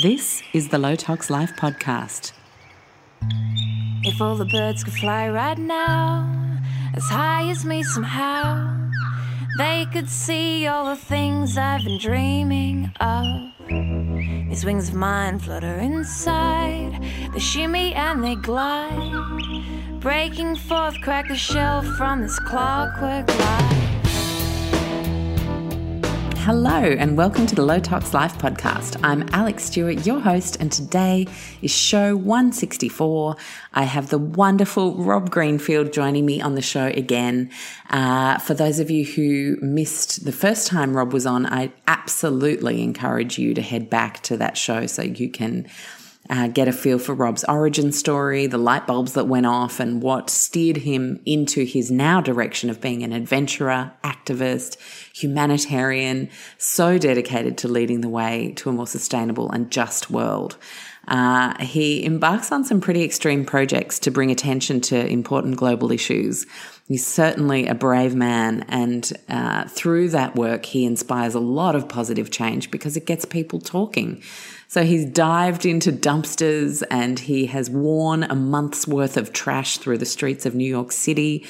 This is the Low Tox Life podcast. If all the birds could fly right now, as high as me somehow, they could see all the things I've been dreaming of. These wings of mine flutter inside, they shimmy and they glide, breaking forth, crack the shell from this clockwork life. Hello, and welcome to the Low Tox Life podcast. I'm Alexx Stewart, your host, and today is show 164. I have the wonderful Rob Greenfield joining me on the show again. Uh, for those of you who missed the first time Rob was on, I absolutely encourage you to head back to that show so you can uh, get a feel for Rob's origin story, the light bulbs that went off, and what steered him into his now direction of being an adventurer, activist, humanitarian, so dedicated to leading the way to a more sustainable and just world. Uh, he embarks on some pretty extreme projects to bring attention to important global issues. He's certainly a brave man, and uh, through that work, he inspires a lot of positive change because it gets people talking. So he's dived into dumpsters and he has worn a month's worth of trash through the streets of New York City.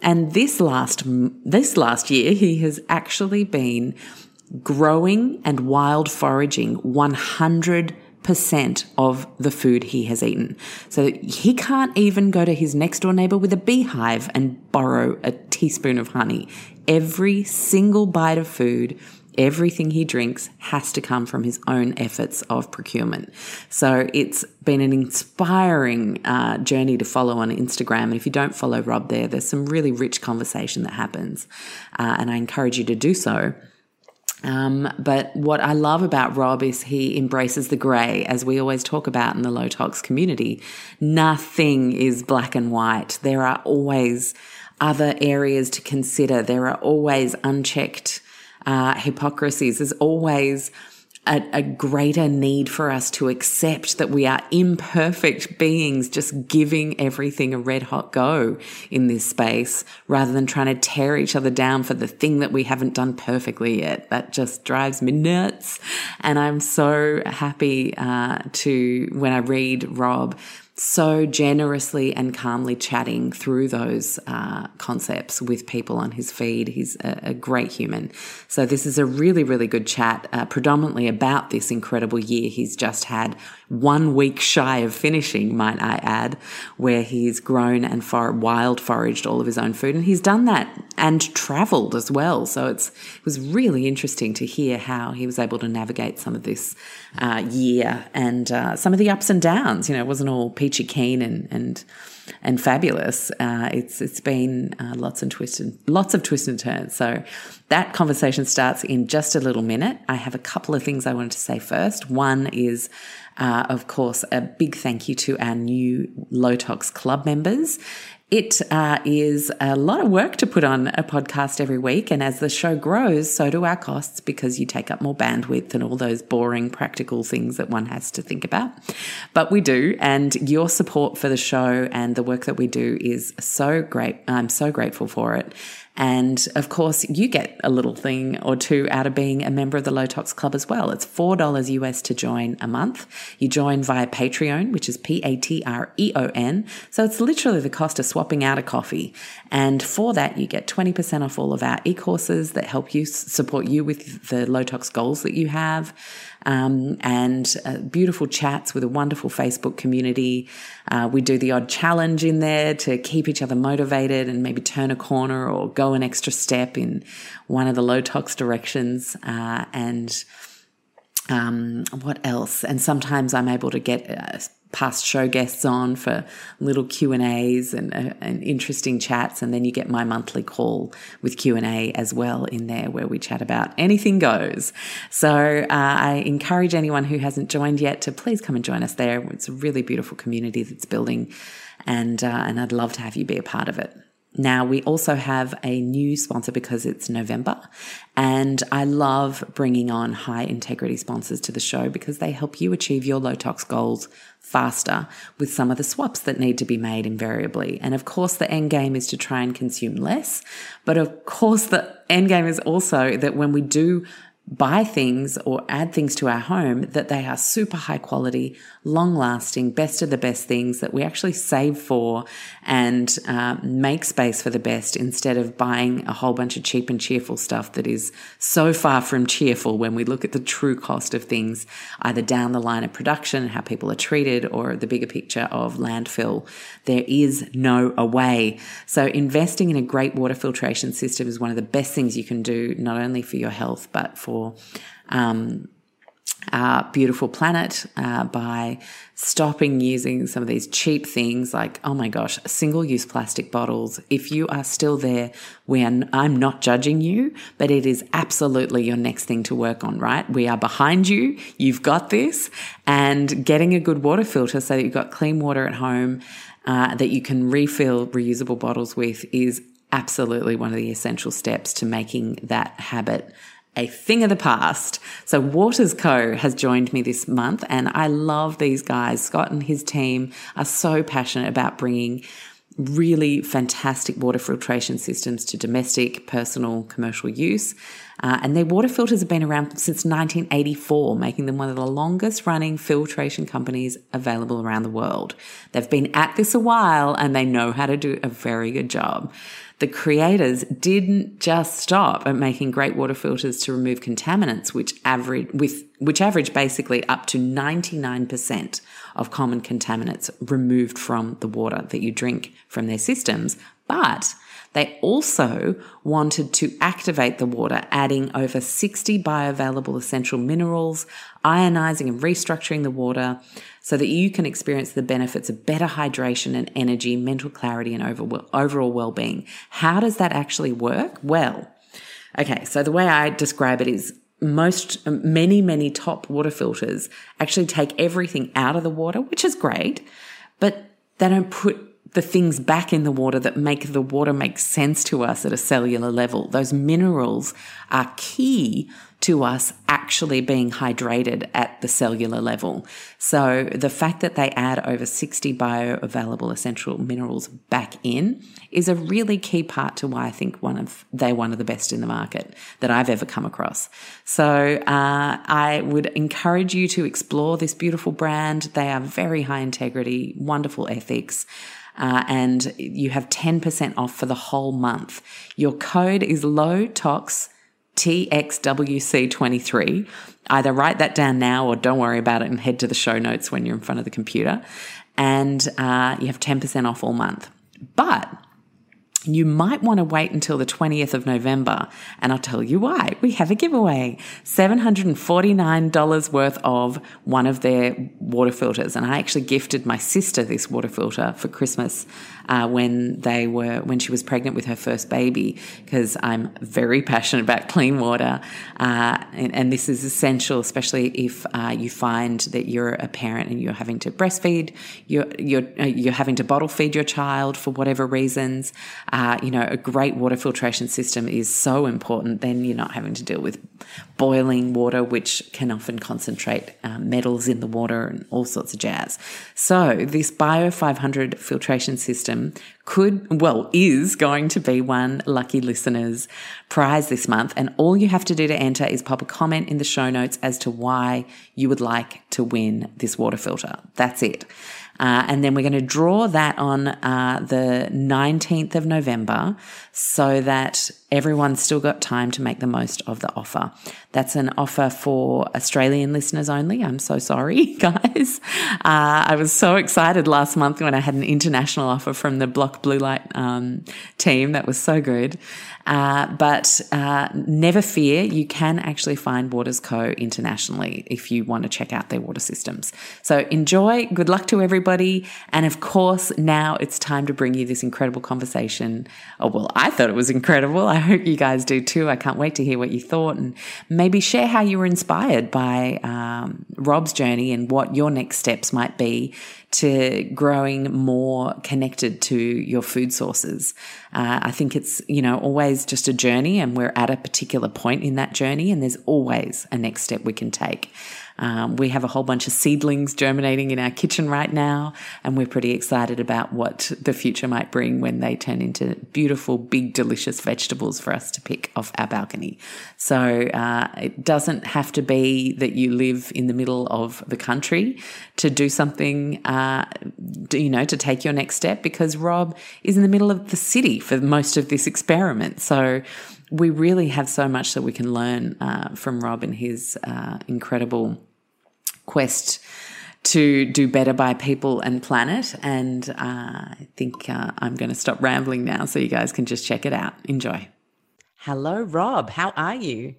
And this last, this last year, he has actually been growing and wild foraging 100 percent of the food he has eaten. So he can't even go to his next door neighbor with a beehive and borrow a teaspoon of honey. Every single bite of food everything he drinks has to come from his own efforts of procurement. So it's been an inspiring uh, journey to follow on Instagram. And if you don't follow Rob there, there's some really rich conversation that happens. Uh, and I encourage you to do so. Um, but what I love about Rob is he embraces the grey, as we always talk about in the low tox community. Nothing is black and white. There are always other areas to consider. There are always unchecked uh, hypocrisies. There's always a, a, greater need for us to accept that we are imperfect beings just giving everything a red hot go in this space rather than trying to tear each other down for the thing that we haven't done perfectly yet. That just drives me nuts. And I'm so happy uh, to, when I read Rob, so generously and calmly chatting through those uh, concepts with people on his feed. He's a, a, great human. So, this is a really, really good chat, uh, predominantly about this incredible year he's just had one week shy of finishing, might I add, where he's grown and for- wild foraged all of his own food. And he's done that and traveled as well. So it's, it was really interesting to hear how he was able to navigate some of this uh, year and uh, some of the ups and downs. You know, it wasn't all peachy keen and, and, and fabulous. Uh, it's it's been uh, lots and twists and lots of twists and turns. So that conversation starts in just a little minute. I have a couple of things I wanted to say first. One is uh, of course, a big thank you to our new Low Tox Club members. It uh, is a lot of work to put on a podcast every week. And as the show grows, so do our costs because you take up more bandwidth and all those boring practical things that one has to think about. But we do. And your support for the show and the work that we do is so great. I'm so grateful for it. And of course, you get a little thing or two out of being a member of the Low Tox Club as well. It's $4 US to join a month. You join via Patreon, which is P A T R E O N. So it's literally the cost of swapping out a coffee. And for that, you get 20% off all of our e courses that help you support you with the low tox goals that you have um, and uh, beautiful chats with a wonderful Facebook community. Uh, we do the odd challenge in there to keep each other motivated and maybe turn a corner or go an extra step in one of the low tox directions. Uh, and um, what else? And sometimes I'm able to get uh, past show guests on for little Q and A's and, uh, and interesting chats, and then you get my monthly call with Q and A as well in there, where we chat about anything goes. So uh, I encourage anyone who hasn't joined yet to please come and join us there. It's a really beautiful community that's building, and uh, and I'd love to have you be a part of it. Now, we also have a new sponsor because it's November, and I love bringing on high integrity sponsors to the show because they help you achieve your low tox goals faster with some of the swaps that need to be made invariably. And of course, the end game is to try and consume less, but of course, the end game is also that when we do buy things or add things to our home that they are super high quality, long lasting, best of the best things that we actually save for and uh, make space for the best instead of buying a whole bunch of cheap and cheerful stuff that is so far from cheerful when we look at the true cost of things, either down the line of production, how people are treated, or the bigger picture of landfill. There is no away. So investing in a great water filtration system is one of the best things you can do, not only for your health, but for for um, our beautiful planet uh, by stopping using some of these cheap things like oh my gosh single use plastic bottles. If you are still there when i'm not judging you but it is absolutely your next thing to work on right? We are behind you. You've got this. And getting a good water filter so that you've got clean water at home uh, that you can refill reusable bottles with is absolutely one of the essential steps to making that habit a thing of the past. So Waters Co has joined me this month and I love these guys. Scott and his team are so passionate about bringing really fantastic water filtration systems to domestic, personal, commercial use. Uh, and their water filters have been around since 1984, making them one of the longest running filtration companies available around the world. They've been at this a while and they know how to do a very good job the creators didn't just stop at making great water filters to remove contaminants, which average with which average basically up to 99% of common contaminants removed from the water that you drink from their systems, but they also wanted to activate the water, adding over 60 bioavailable essential minerals, ionizing and restructuring the water so that you can experience the benefits of better hydration and energy, mental clarity, and overall well being. How does that actually work? Well, okay, so the way I describe it is most, many, many top water filters actually take everything out of the water, which is great, but they don't put the things back in the water that make the water make sense to us at a cellular level. Those minerals are key to us actually being hydrated at the cellular level. So the fact that they add over 60 bioavailable essential minerals back in is a really key part to why I think one of they're one of the best in the market that I've ever come across. So uh, I would encourage you to explore this beautiful brand. They are very high integrity, wonderful ethics. Uh, and you have 10% off for the whole month. Your code is low tox TXWC23. Either write that down now or don't worry about it and head to the show notes when you're in front of the computer. And uh, you have 10% off all month. But you might want to wait until the 20th of November, and I'll tell you why. We have a giveaway $749 worth of one of their water filters. And I actually gifted my sister this water filter for Christmas uh, when they were when she was pregnant with her first baby because I'm very passionate about clean water, uh, and, and, this is essential, especially if uh, you find that you're a parent and you're having to breastfeed, you're you're uh, you're having to bottle feed your child for whatever reasons. Uh, you know, a great water filtration system is so important. Then you're not having to deal with boiling water, which can often concentrate um, metals in the water and all sorts of jazz. So this Bio 500 filtration system could, well, is going to be one lucky listener's prize this month. And all you have to do to enter is pop a comment in the show notes as to why you would like to win this water filter. That's it. Uh, and then we're going to draw that on uh, the 19th of November so that everyone's still got time to make the most of the offer. That's an offer for Australian listeners only. I'm so sorry, guys. Uh, I was so excited last month when I had an international offer from the Block Blue Light um, team. That was so good. Uh, but uh, never fear, you can actually find Waters Co. internationally if you want to check out their water systems. So enjoy. Good luck to everybody. And of course, now it's time to bring you this incredible conversation. Oh, well, I thought it was incredible. I hope you guys do too. I can't wait to hear what you thought and maybe share how you were inspired by um, Rob's journey and what your next steps might be to growing more connected to your food sources. Uh, I think it's, you know, always just a journey and we're at a particular point in that journey and there's always a next step we can take. Um, we have a whole bunch of seedlings germinating in our kitchen right now, and we're pretty excited about what the future might bring when they turn into beautiful, big, delicious vegetables for us to pick off our balcony. So, uh, it doesn't have to be that you live in the middle of the country to do something, uh, you know, to take your next step because Rob is in the middle of the city for most of this experiment. So we really have so much that we can learn uh, from Rob and his uh, incredible quest to do better by people and planet. And uh, I think uh, I'm going to stop rambling now so you guys can just check it out. Enjoy. Hello, Rob. How are you?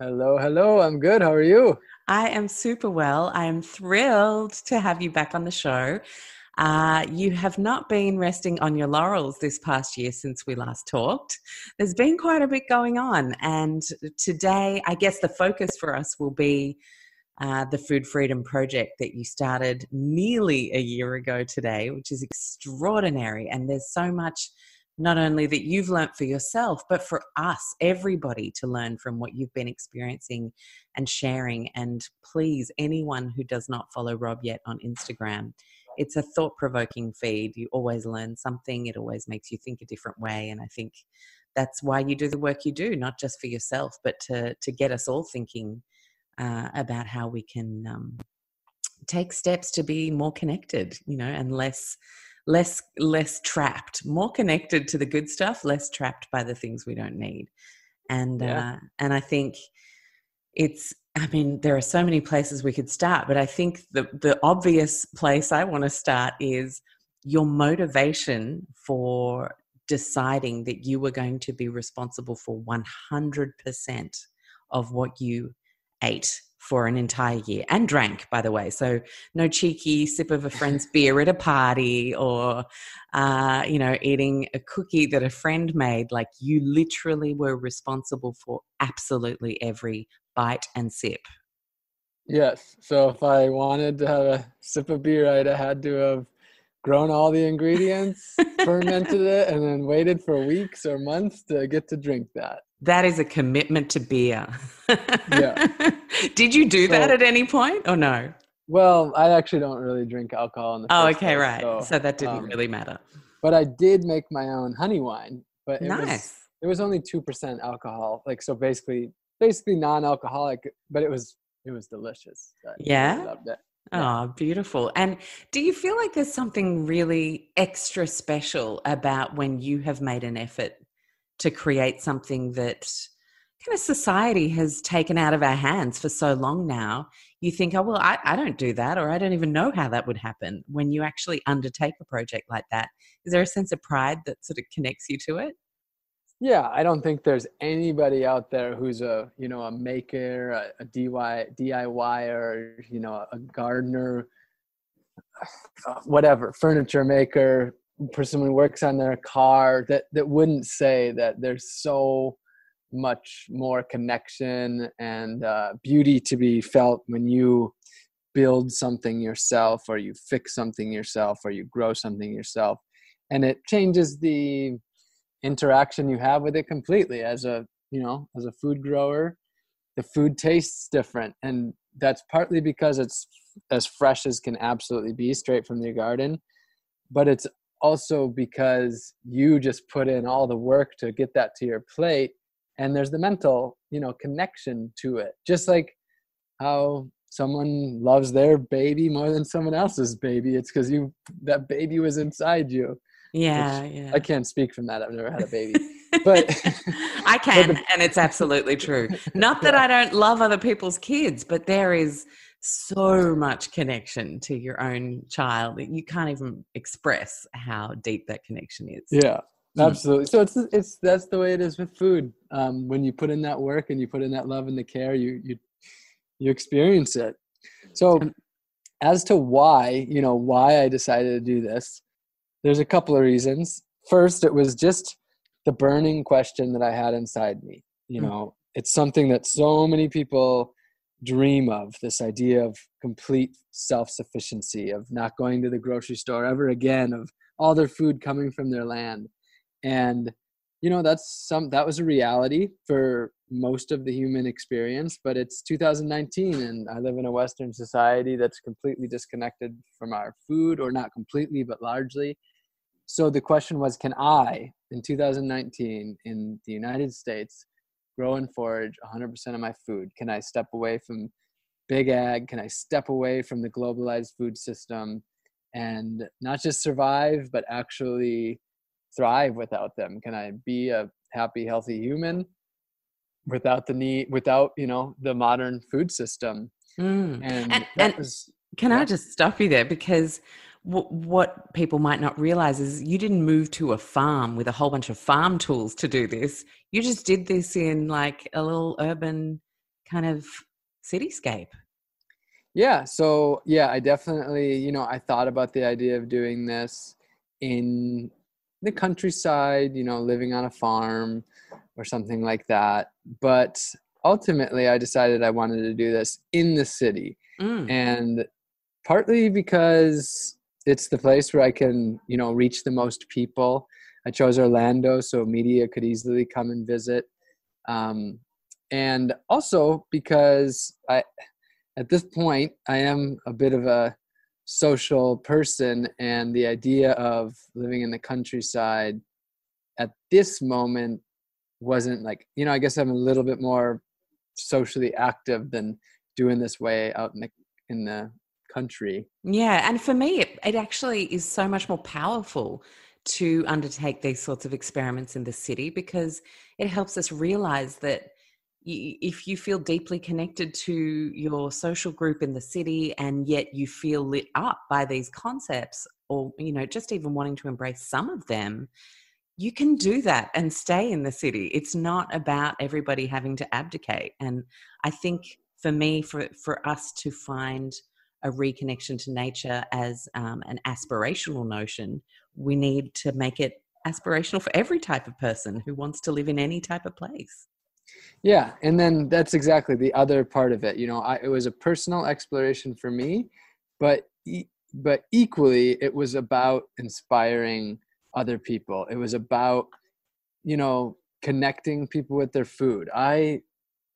Hello, hello. I'm good. How are you? I am super well. I am thrilled to have you back on the show. Uh, you have not been resting on your laurels this past year since we last talked. There's been quite a bit going on. And today, I guess the focus for us will be uh, the Food Freedom Project that you started nearly a year ago today, which is extraordinary. And there's so much not only that you've learnt for yourself, but for us, everybody, to learn from what you've been experiencing and sharing. And please, anyone who does not follow Rob yet on Instagram, it's a thought provoking feed. You always learn something, it always makes you think a different way. And I think that's why you do the work you do, not just for yourself, but to, to get us all thinking uh, about how we can um, take steps to be more connected, you know, and less less less trapped more connected to the good stuff less trapped by the things we don't need and yeah. uh, and i think it's i mean there are so many places we could start but i think the the obvious place i want to start is your motivation for deciding that you were going to be responsible for 100% of what you ate for an entire year and drank, by the way. So no cheeky sip of a friend's beer at a party or, uh, you know, eating a cookie that a friend made. Like you literally were responsible for absolutely every bite and sip. Yes. So if I wanted to have a sip of beer, I'd have had to have grown all the ingredients, fermented it, and then waited for weeks or months to get to drink that. That is a commitment to beer. yeah. Did you do so, that at any point or no? Well, I actually don't really drink alcohol. In the oh, okay, right. So, so, that didn't um, really matter. But I did make my own honey wine. But it nice. Was, it was only two percent alcohol, like so basically, basically non-alcoholic. But it was it was delicious. yeah. I loved it. Oh, beautiful. And do you feel like there's something really extra special about when you have made an effort to create something that kind of society has taken out of our hands for so long now? You think, oh, well, I, I don't do that, or I don't even know how that would happen. When you actually undertake a project like that, is there a sense of pride that sort of connects you to it? Yeah, I don't think there's anybody out there who's a you know a maker, a, a DIY DIYer, you know, a gardener, whatever, furniture maker, person who works on their car that that wouldn't say that there's so much more connection and uh, beauty to be felt when you build something yourself or you fix something yourself or you grow something yourself. And it changes the interaction you have with it completely as a you know as a food grower the food tastes different and that's partly because it's as fresh as can absolutely be straight from your garden but it's also because you just put in all the work to get that to your plate and there's the mental you know connection to it. Just like how someone loves their baby more than someone else's baby it's because you that baby was inside you yeah, yeah. I can't speak from that. I've never had a baby, but I can, and it's absolutely true. Not that I don't love other people's kids, but there is so much connection to your own child that you can't even express how deep that connection is. Yeah, hmm. absolutely. So it's it's that's the way it is with food. Um, when you put in that work and you put in that love and the care, you you you experience it. So, as to why you know why I decided to do this there's a couple of reasons. First, it was just the burning question that I had inside me. You hmm. know, mm. it's something that so many people dream of this idea of complete self sufficiency, of not going to the grocery store ever again, of all their food coming from their land. And, you know, that's some, that was a reality for most of the human experience, but it's 2019 and I live in a Western society that's completely disconnected from our food, or not completely, but largely so the question was can i in 2019 in the united states grow and forage 100% of my food? Can I step away from big ag? Can I step away from the globalized food system and not just survive, but actually thrive without them? Can I be a happy, healthy human without the need, without, you know, the modern food system? Mm. And, and, and was, can yeah. I just stop you there? Because w- what people might not realize is you didn't move to a farm with a whole bunch of farm tools to do this. You just did this in like a little urban kind of cityscape. Yeah. So, yeah, I definitely, you know, I thought about the idea of doing this in the countryside, you know, living on a farm or something like that. But ultimately, I decided I wanted to do this in the city. Mm. And partly because it's the place where I can, you know, reach the most people. I chose Orlando so media could easily come and visit. Um, and also because I, at this point, I am a bit of a social person, and the idea of living in the countryside at this moment wasn't like, you know, I guess I'm a little bit more socially active than doing this way out in the in the country. Yeah. And for me, it, it actually is so much more powerful to undertake these sorts of experiments in the city because it helps us realize that if you feel deeply connected to your social group in the city and yet you feel lit up by these concepts or you know just even wanting to embrace some of them you can do that and stay in the city it's not about everybody having to abdicate and i think for me for for us to find a reconnection to nature as um, an aspirational notion, we need to make it aspirational for every type of person who wants to live in any type of place. Yeah, and then that's exactly the other part of it. You know, I, it was a personal exploration for me, but but equally, it was about inspiring other people. It was about you know connecting people with their food. I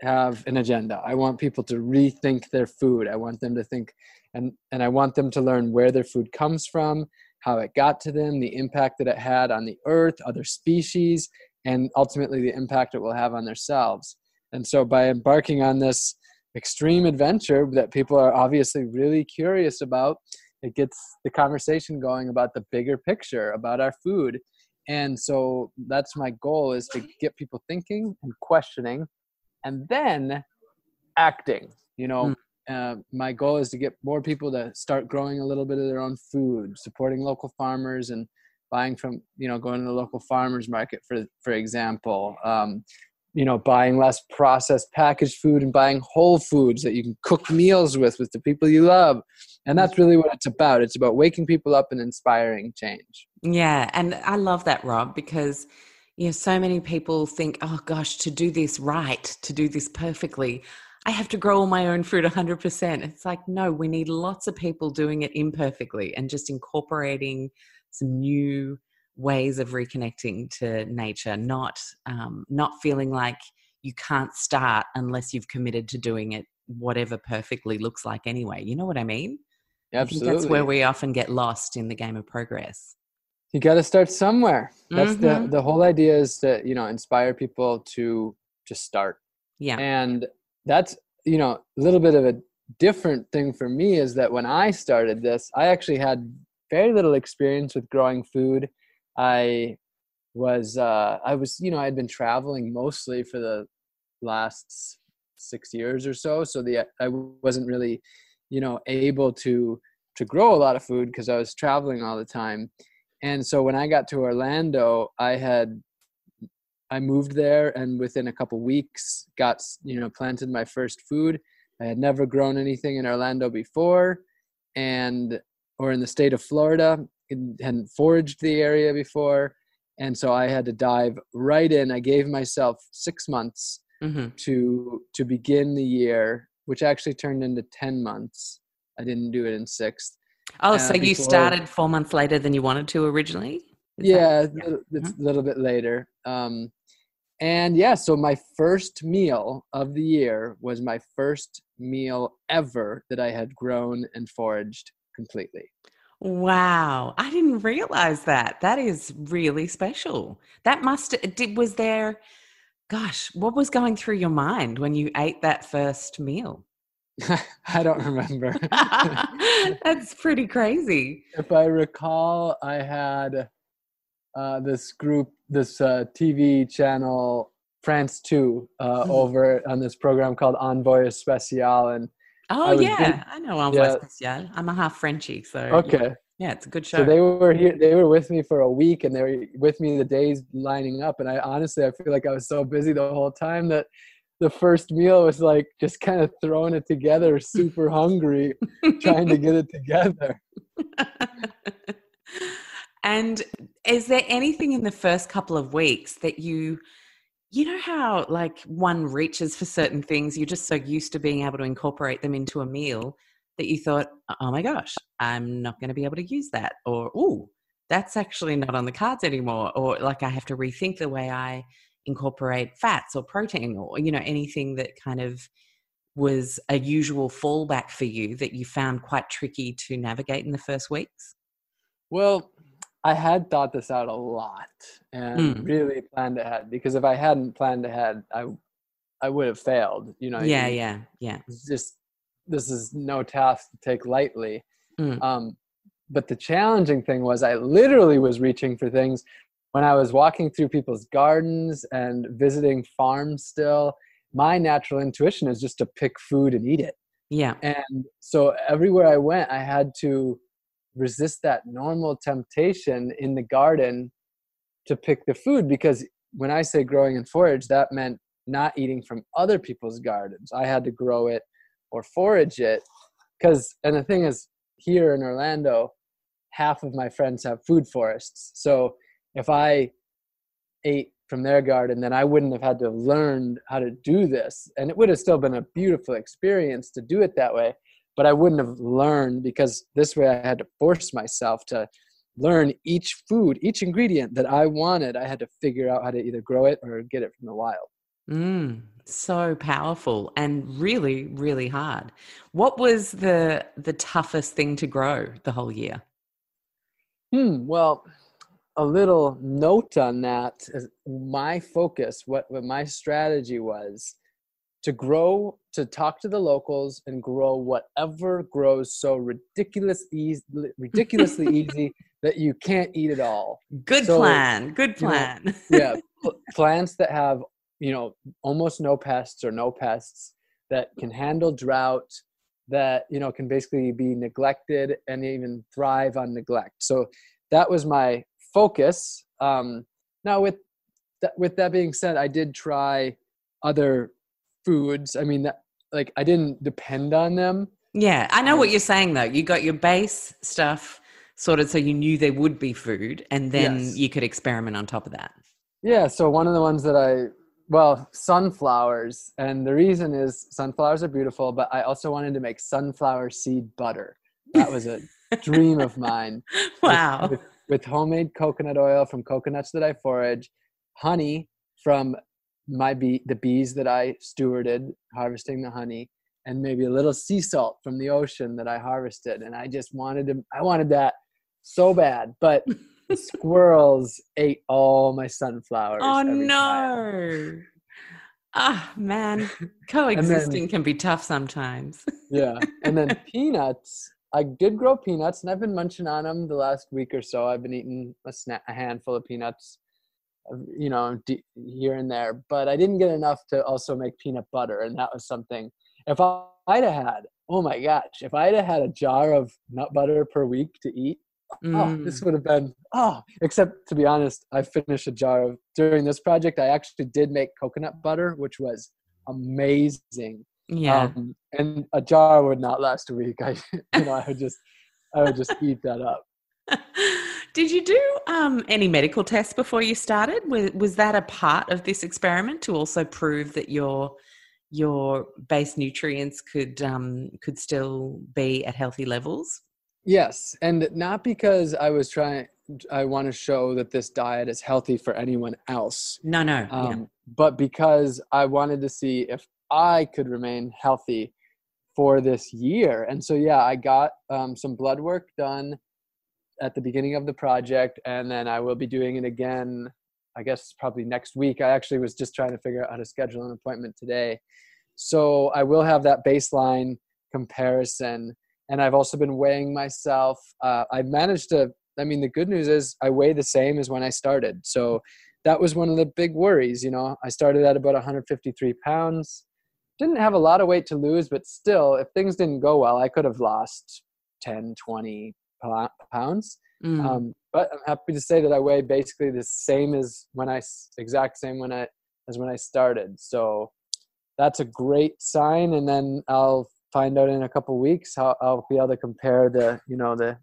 have an agenda. I want people to rethink their food. I want them to think and and I want them to learn where their food comes from, how it got to them, the impact that it had on the earth, other species, and ultimately the impact it will have on themselves. And so by embarking on this extreme adventure that people are obviously really curious about, it gets the conversation going about the bigger picture about our food. And so that's my goal is to get people thinking and questioning and then acting. You know, mm uh, my goal is to get more people to start growing a little bit of their own food, supporting local farmers and buying from, you know, going to the local farmers market, for, for example. Um, you know, buying less processed packaged food and buying whole foods that you can cook meals with, with the people you love. And that's really what it's about. It's about waking people up and inspiring change. Yeah. And I love that, Rob, because you know, so many people think, oh gosh, to do this right, to do this perfectly, I have to grow all my own fruit 100%. It's like, no, we need lots of people doing it imperfectly and just incorporating some new ways of reconnecting to nature, not um, not feeling like you can't start unless you've committed to doing it, whatever perfectly looks like anyway. You know what I mean? Absolutely. I that's where we often get lost in the game of progress. You got to start somewhere. That's mm-hmm. the the whole idea is to you know inspire people to just start. Yeah. And that's you know a little bit of a different thing for me is that when I started this, I actually had very little experience with growing food. I was uh, I was you know I had been traveling mostly for the last six years or so, so the I wasn't really you know able to to grow a lot of food because I was traveling all the time. And so when I got to Orlando, I had I moved there and within a couple weeks got you know planted my first food. I had never grown anything in Orlando before and or in the state of Florida. Hadn't foraged the area before. And so I had to dive right in. I gave myself six months mm-hmm. to to begin the year, which actually turned into ten months. I didn't do it in six. Oh, uh, so you before, started four months later than you wanted to originally? Is yeah, that, yeah. it's mm-hmm. a little bit later. Um, and yeah, so my first meal of the year was my first meal ever that I had grown and foraged completely. Wow, I didn't realize that. That is really special. That must did was there Gosh, what was going through your mind when you ate that first meal? I don't remember. That's pretty crazy. If I recall, I had uh, this group, this uh, TV channel, France 2, uh, mm-hmm. over on this program called Envoyé Spécial. And oh, yeah, I know Envoy yeah. Special. I'm a half Frenchy. So, okay. Yeah. Yeah, it's a good show. So they were here. They were with me for a week, and they were with me the days lining up. And I honestly, I feel like I was so busy the whole time that the first meal was like just kind of throwing it together, super hungry, trying to get it together. and is there anything in the first couple of weeks that you you know how like one reaches for certain things you're just so used to being able to incorporate them into a meal that you thought oh, oh my gosh i'm not going to be able to use that or oh that's actually not on the cards anymore or like i have to rethink the way i incorporate fats or protein or you know anything that kind of was a usual fallback for you that you found quite tricky to navigate in the first weeks? Well i had thought this out a lot and mm. really planned ahead because if i hadn't planned ahead i i would have failed you know yeah yeah yeah just this is no task to take lightly mm. um, but the challenging thing was i literally was reaching for things when I was walking through people's gardens and visiting farms still, my natural intuition is just to pick food and eat it. Yeah. And so everywhere I went, I had to resist that normal temptation in the garden to pick the food because when I say growing and forage, that meant not eating from other people's gardens. I had to grow it or forage it. Because, and the thing is, here in Orlando, half of my friends have food forests. So if I ate from their garden, then I wouldn't have had to learn how to do this. And it would have still been a beautiful experience to do it that way. But I wouldn't have learned because this way I had to force myself to learn each food, each ingredient that I wanted. I had to figure out how to either grow it or get it from the wild. Mm, so powerful and really, really hard. What was the the toughest thing to grow the whole year? Hmm. Well, a little note on that my focus what, what my strategy was to grow to talk to the locals and grow whatever grows so ridiculous easy, ridiculously easy that you can't eat it all good so, plan good plan you know, yeah plants that have you know almost no pests or no pests that can handle drought that you know can basically be neglected and even thrive on neglect so that was my focus. Um, now, with that, with that being said, I did try other foods. I mean, that, like I didn't depend on them. Yeah, I know what you're saying though. You got your base stuff sorted so you knew there would be food, and then yes. you could experiment on top of that. Yeah. So one of the ones that I well, sunflowers, and the reason is sunflowers are beautiful, but I also wanted to make sunflower seed butter. That was a dream of mine. Wow. With, with, with homemade coconut oil from coconuts that I forage, honey from my bee, the bees that I stewarded, harvesting the honey, and maybe a little sea salt from the ocean that I harvested. And I just wanted to, I wanted that so bad, but squirrels ate all my sunflowers. Oh no. Ah, oh, man, coexisting then, can be tough sometimes. yeah. And then peanuts I did grow peanuts, and I've been munching on them the last week or so. I've been eating a, snack, a handful of peanuts, you know, here and there. But I didn't get enough to also make peanut butter, and that was something. If I'd have had, oh my gosh, if I'd have had a jar of nut butter per week to eat, mm. oh, this mm. would have been oh. Except to be honest, I finished a jar of during this project. I actually did make coconut butter, which was amazing yeah. Um, and a jar would not last a week. I, you know, I would just, I would just eat that up. Did you do um, any medical tests before you started? Was, was that a part of this experiment to also prove that your your base nutrients could um, could still be at healthy levels? Yes, and not because I was trying. I want to show that this diet is healthy for anyone else. No, no. Um, yeah. But because I wanted to see if I could remain healthy for this year. And so, yeah, I got um, some blood work done at the beginning of the project, and then I will be doing it again. I guess probably next week. I actually was just trying to figure out how to schedule an appointment today. So I will have that baseline comparison. And I've also been weighing myself. Uh, I've managed to, I mean, the good news is I weigh the same as when I started. So that was one of the big worries. You know, I started at about 153 pounds. Didn't have a lot of weight to lose, but still, if things didn't go well, I could have lost 10, 20 pounds. Mm. Um, but I'm happy to say that I weigh basically the same as when I exact same when I as when I started. So that's a great sign. And then I'll find out in a couple weeks how I'll be able to compare the you know the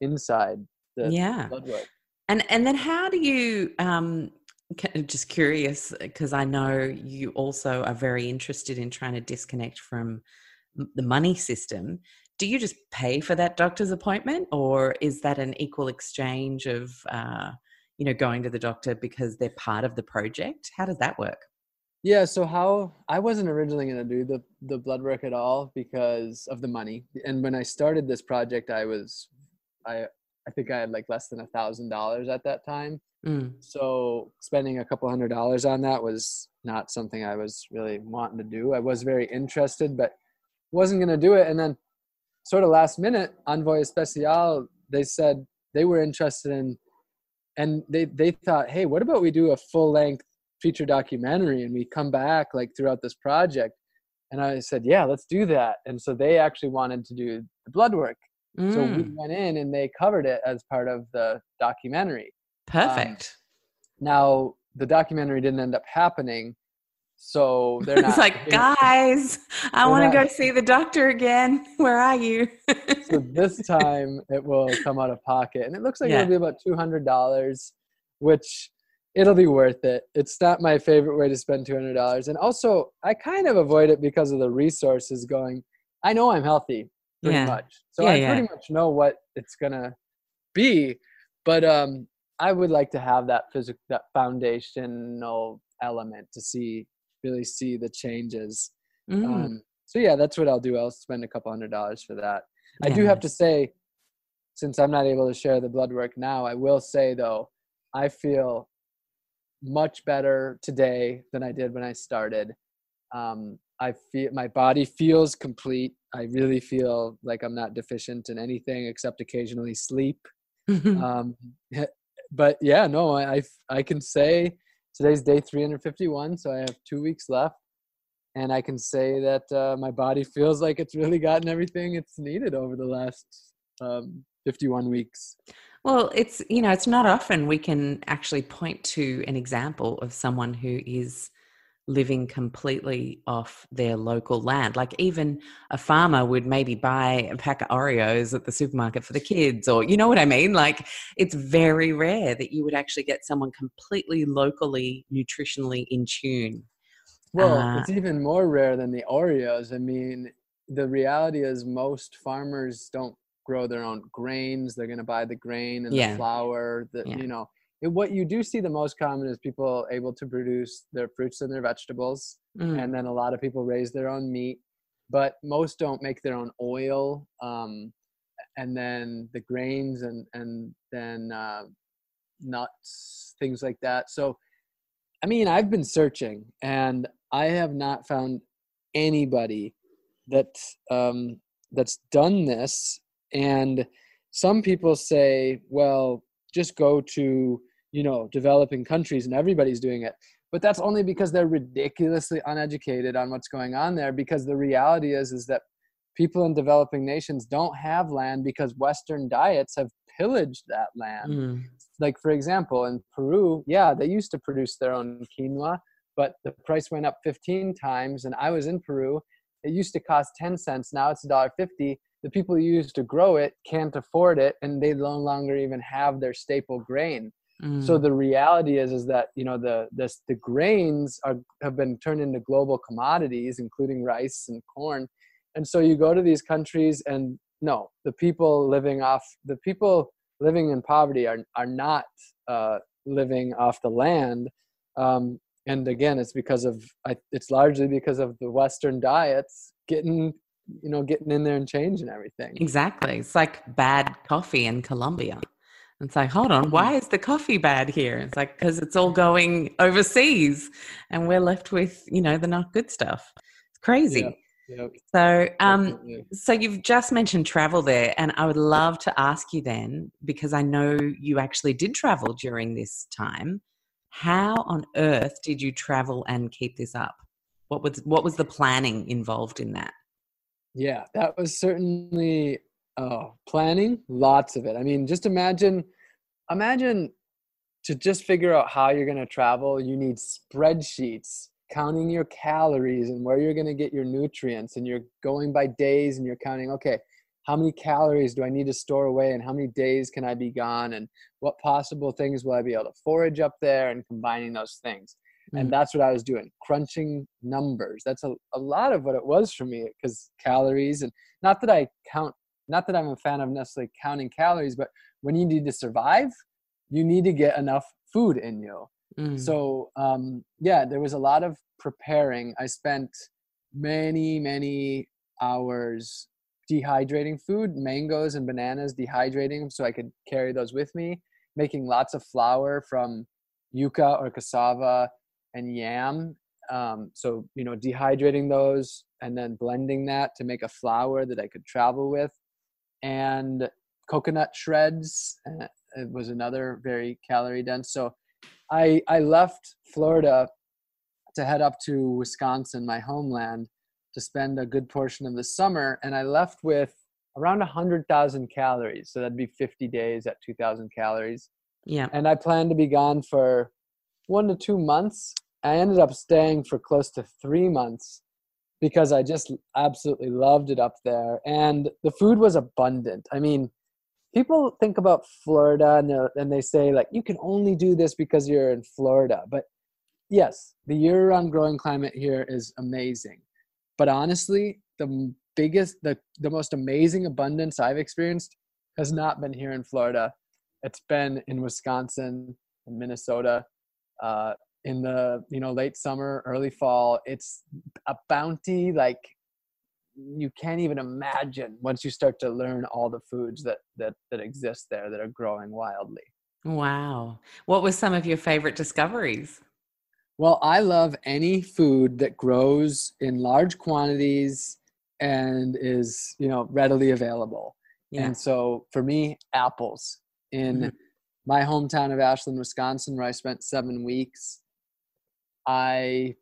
inside the yeah blood work. And and then how do you um just curious because I know you also are very interested in trying to disconnect from the money system do you just pay for that doctor's appointment or is that an equal exchange of uh, you know going to the doctor because they're part of the project? How does that work? Yeah so how i wasn't originally going to do the the blood work at all because of the money. And when i started this project i was i i think i had like less than a thousand dollars at that time. Mm. so spending a couple hundred dollars on that was not something i was really wanting to do. I was very interested but wasn't going to do it. And then sort of last minute, Envoyé Spécial, they said they were interested in, and they, they thought, hey, what about we do a full length feature documentary and we come back like throughout this project? And I said, yeah, let's do that. And so they actually wanted to do the blood work. Mm. So we mm. went in and they covered it as part of the documentary. Perfect. Um, now, the documentary didn't end up happening so they're not. it's like, guys, I want to go see the doctor again. Where are you? so this time it will come out of pocket, and it looks like yeah. it'll be about two hundred dollars, which it'll be worth it. It's not my favorite way to spend two hundred dollars, and also I kind of avoid it because of the resources going. I know I'm healthy pretty yeah. much, so yeah, I pretty much know what it's gonna be, but um, I would like to have that physical, that foundational element to see really see the changes. Mm. Um, so yeah, that's what I'll do. I'll spend a couple hundred dollars for that. I do have to say, since I'm not able to share the blood work now, I will say though, I feel much better today than I did when I started. Um, I feel my body feels complete. I really feel like I'm not deficient in anything except occasionally sleep. um, but yeah, no, I I can say today's day 351, so I have two weeks left. And I can say that uh, my body feels like it's really gotten everything it's needed over the last um, 51 weeks. Well, it's, you know, it's not often we can actually point to an example of someone who is living completely off their local land. Like even a farmer would maybe buy a pack of Oreos at the supermarket for the kids, or you know what I mean? Like it's very rare that you would actually get someone completely locally nutritionally in tune. Well, uh, it's even more rare than the Oreos. I mean, the reality is most farmers don't grow their own grains. They're going to buy the grain and yeah. the flour, that, yeah. you know, what you do see the most common is people able to produce their fruits and their vegetables mm. and then a lot of people raise their own meat but most don't make their own oil um, and then the grains and and then uh, nuts things like that so i mean i've been searching and i have not found anybody that um, that's done this and some people say well just go to you know developing countries and everybody's doing it. But that's only because they're ridiculously uneducated on what's going on there because the reality is is that people in developing nations don't have land because western diets have pillaged that land. Mm. like for example in peru yeah they used to produce their own quinoa but the price went up 15 times. And i was in peru it used to cost 10 cents now it's $1.50 the people who used to grow it can't afford it and they no longer even have their staple grain so mm. the reality is is that you know the the, the grains are have been turned into global commodities, including rice and corn, and so you go to these countries and no, the people living off the people living in poverty are are not uh, living off the land. Um, and again, it's because of it's largely because of the Western diets getting you know getting in there and changing everything. Exactly, it's like bad coffee in Colombia It's like, hold on, why is the coffee bad here? It's like, because it's all going overseas and we're left with, you know, the not good stuff. It's crazy. Yeah. So, um, Definitely. so you've just mentioned travel there, and I would love to ask you then, because I know you actually did travel during this time. How on earth did you travel and keep this up? What was what was the planning involved in that? Yeah, that was certainly oh, planning, lots of it. I mean, just imagine imagine to just figure out how you're going to travel, you need spreadsheets counting your calories and where you're going to get your nutrients and you're going by days and you're counting okay, how many calories do I need to store away and how many days can I be gone and what possible things will I be able to forage up there and combining those things and Mm. that's what i was doing crunching numbers that's a, a lot of what it was for me because calories and not that i count not that i'm a fan of necessarily counting calories but when you need to survive you need to get enough food in you. Mm. so um, yeah there was a lot of preparing. I spent many many hours dehydrating food mangoes and bananas dehydrating them so i could carry those with me making lots of flour from yuca or cassava and yam um, so you know dehydrating those and then blending that to make a flour that i could travel with and coconut shreds uh, it was another very calorie dense so i i left florida to head up to wisconsin my homeland to spend a good portion of the summer and i left with around 100000 calories so that'd be 50 days at 2000 calories yeah. and I planned to be gone for one to two months. I ended up staying for close to three months because I just absolutely loved it up there, and the food was abundant. I mean, people think about Florida and, and they say like you can only do this because you're in Florida, but yes, the year-round growing climate here is amazing. But honestly, the biggest, the the most amazing abundance I've experienced has not been here in Florida it's been in Wisconsin and Minnesota uh, in the you know late summer, early fall. It's a bounty like you can't even imagine once you start to learn all the foods that that that exist there that are growing wildly. Wow. What were some of your favorite discoveries? Well, I love any food that grows in large quantities and is you know readily available. Yeah. And so for me, apples in Mhm. my hometown of Ashland, Wisconsin, where I spent seven weeks, I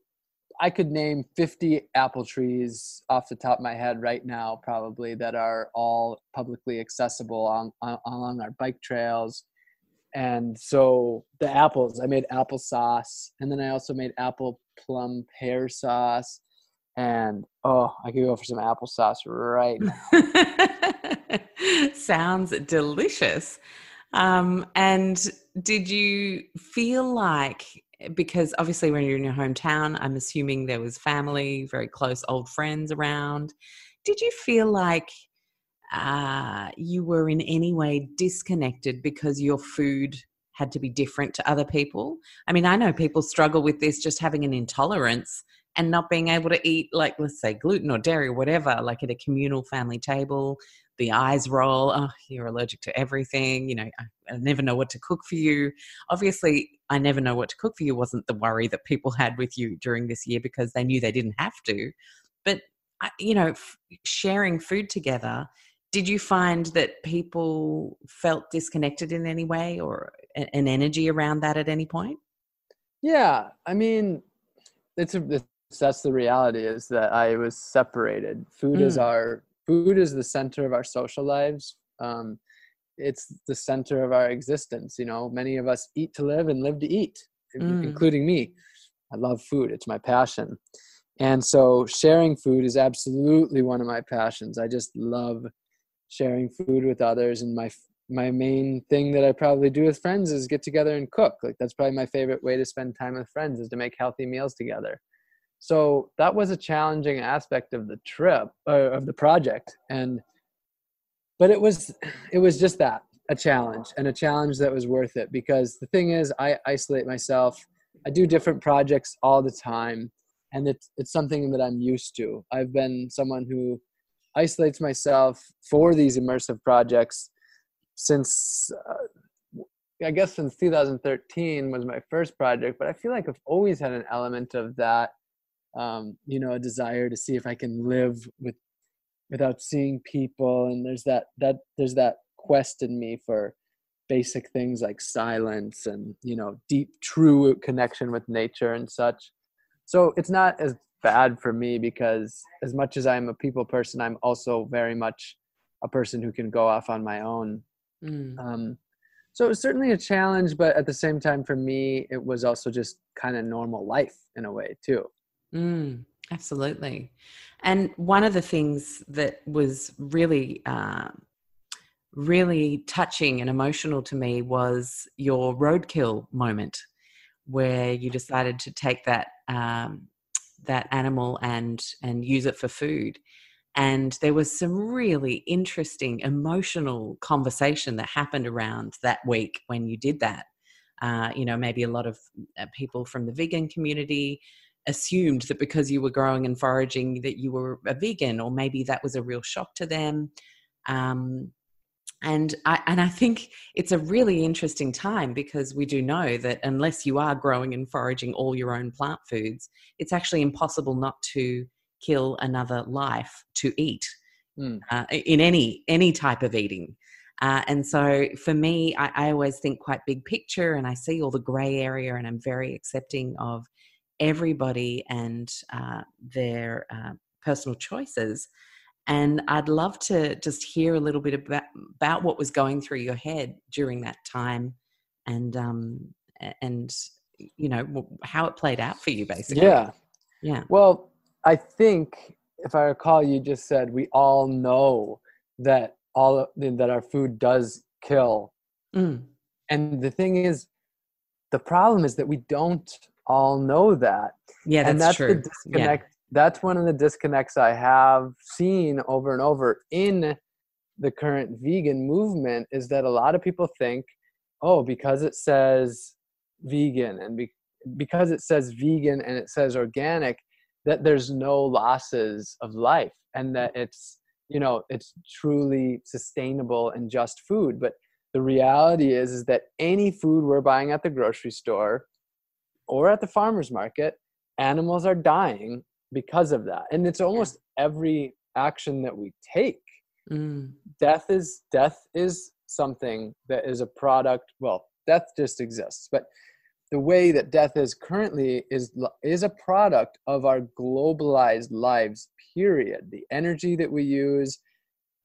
I could name 50 apple trees off the top of my head right now, probably that are all publicly accessible on, on along our bike trails. And so the apples, I made applesauce, and then I also made apple plum pear sauce. And oh, I could go for some applesauce right now. Sounds delicious. Um, and did you feel like, because obviously when you're in your hometown, I'm assuming there was family, very close old friends around. Did you feel like uh, you were in any way disconnected because your food had to be different to other people? I mean, I know people struggle with this just having an intolerance and not being able to eat, like, let's say, gluten or dairy or whatever, like at a communal family table. The eyes roll, oh, you're allergic to everything. You know, I, I never know what to cook for you. Obviously, I never know what to cook for you wasn't the worry that people had with you during this year because they knew they didn't have to. But, I- you know, f- sharing food together, did you find that people felt disconnected in any way or an energy around that at any point? Yeah, I mean, it's a, it's, that's the reality is that I was separated. Food is Mm. our food is the center of our social lives. Um, it's the center of our existence. You know, many of us eat to live and live to eat, Mm. including me. I love food; it's my passion, and so sharing food is absolutely one of my passions. I just love sharing food with others, and my my main thing that I probably do with friends is get together and cook. Like that's probably my favorite way to spend time with friends is to make healthy meals together. So that was a challenging aspect of the trip uh, of the project, and but it was it was just that a challenge and a challenge that was worth it because the thing is I isolate myself. I do different projects all the time, and it's it's something that I'm used to. I've been someone who isolates myself for these immersive projects since uh, I guess since 2013 was my first project, but I feel like I've always had an element of that, um, you know, a desire to see if I can live with without seeing people, and there's that that there's that quest in me for basic things like silence and you know deep true connection with nature and such. So it's not as bad for me because as much as i'm a people person i'm also very much a person who can go off on my own. Mm. um, so it was certainly a challenge but at the same time for me it was also just kind of normal life in a way too mm, absolutely. And one of the things that was really uh, really touching and emotional to me was your roadkill moment where you decided to take that um, that animal and and use it for food. And there was some really interesting emotional conversation that happened around that week when you did that. Uh, you know maybe a lot of uh, people from the vegan community assumed that because you were growing and foraging that you were a vegan or maybe that was a real shock to them um, and I, and I think it's a really interesting time because we do know that unless you are growing and foraging all your own plant foods, it's actually impossible not to kill another life to eat mm. uh, in any any type of eating. Uh, and so for me, I, I, always think quite big picture, and I see all the grey area, and I'm very accepting of everybody and uh, their uh, personal choices. And I'd love to just hear a little bit about, about what was going through your head during that time and, um, and, you know, how it played out for you basically. Yeah. Yeah. Well, I think if I recall, you just said we all know that all that our food does kill. Mm. And the thing is, the problem is that we don't all know that. Yeah, that's, and that's true. the disconnect that's one of the disconnects I have seen over and over in the current vegan movement is that a lot of people think, oh, because it says vegan and be- because it says vegan and it says organic, that there's no losses of life and that it's you know it's truly sustainable and just food but the reality is is that any food we're buying at the grocery store or at the farmers market animals are dying because of that. And it's almost every action that we take mm. death is death is something that is a product well death just exists but the way that death is currently is is a product of our globalized lives period. The energy that we use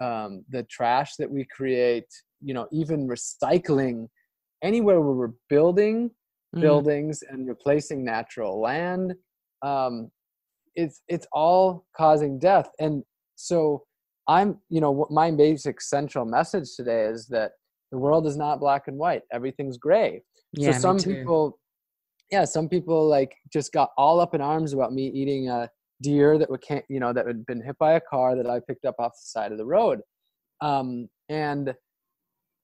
um, the trash that we create you know even recycling anywhere where we're building mm. buildings and replacing natural land. Um, it's it's all causing death. And so i'm you know my basic central message today is that the world is not black and white. Everything's gray. Yeah, so some people yeah some people like just got all up in arms about me eating a deer that would can't you know that had been hit by a car that i picked up off the side of the road. Um, and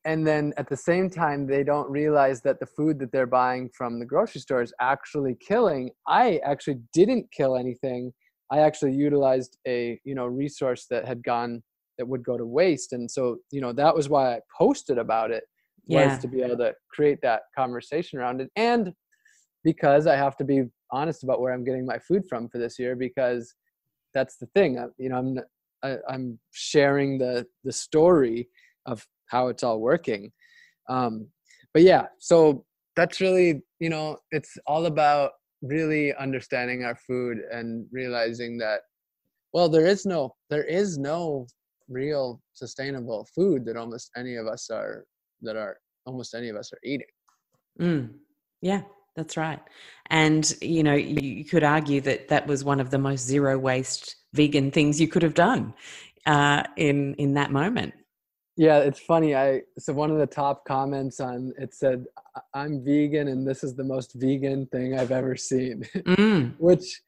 and then at the same time they don't realize that the food that they're buying from the grocery store is actually killing. I actually didn't kill anything. I actually utilized a you know resource that had gone that would go to waste. And so you know that was why i posted about it was to be able to create that conversation around it. And because i have to be honest about where i'm getting my food from for this year because that's the thing. I, you know i'm I, am i am sharing the the story of how it's all working. Um, but yeah so that's really you know it's all about really understanding our food and realizing that well there is no there is no real sustainable food that almost any of us are that are almost any of us are eating. Mm, yeah that's right. And you know you could argue that that was one of the most zero waste vegan things you could have done uh, in in that moment yeah, it's funny. I so one of the top comments on it said, "I'm vegan, and this is the most vegan thing I've ever seen." Mm. Which,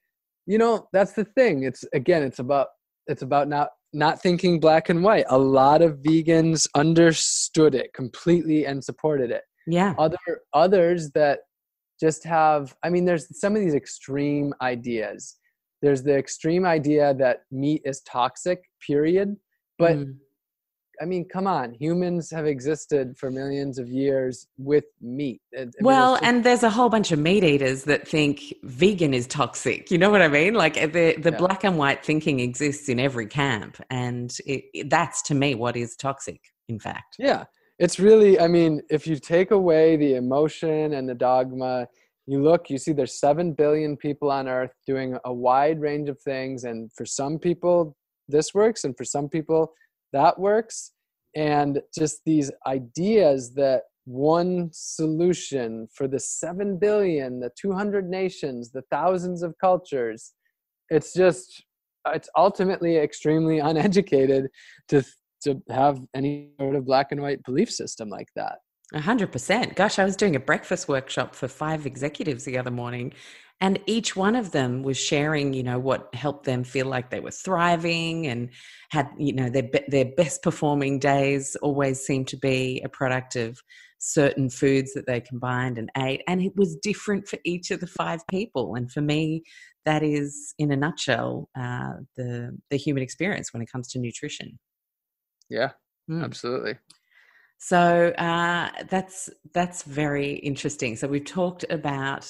you know, that's the thing. It's again, it's about it's about not not thinking black and white. A lot of vegans understood it completely and supported it. Yeah. Other others that just have. I mean, there's some of these extreme ideas. There's the extreme idea that meat is toxic. Period. But mm I mean, come on, humans have existed for millions of years with meat. I mean, well, just, and there's a whole bunch of meat eaters that think vegan is toxic. You know what I mean? Like uh, the the Yeah. black and white thinking exists in every camp, and it, it- that's to me what is toxic. In fact, yeah, it's really. I mean, if you take away the emotion and the dogma, you look, you see, there's seven billion people on Earth doing a wide range of things, and for some people this works, and for some people that works, and just these ideas that one solution for the 7 billion the 200 nations the thousands of cultures it's just it's ultimately extremely uneducated to to have any sort of black and white belief system like that A hundred percent. Gosh, I was doing a breakfast workshop for five executives the other morning, and each one of them was sharing, you know, what helped them feel like they were thriving and had, you know, their their best performing days always seemed to be a product of certain foods that they combined and ate, and it was different for each of the five people. And for me, that is, in a nutshell, uh, the the human experience when it comes to nutrition. yeah Mm. absolutely So uh, that's that's very interesting. So we've talked about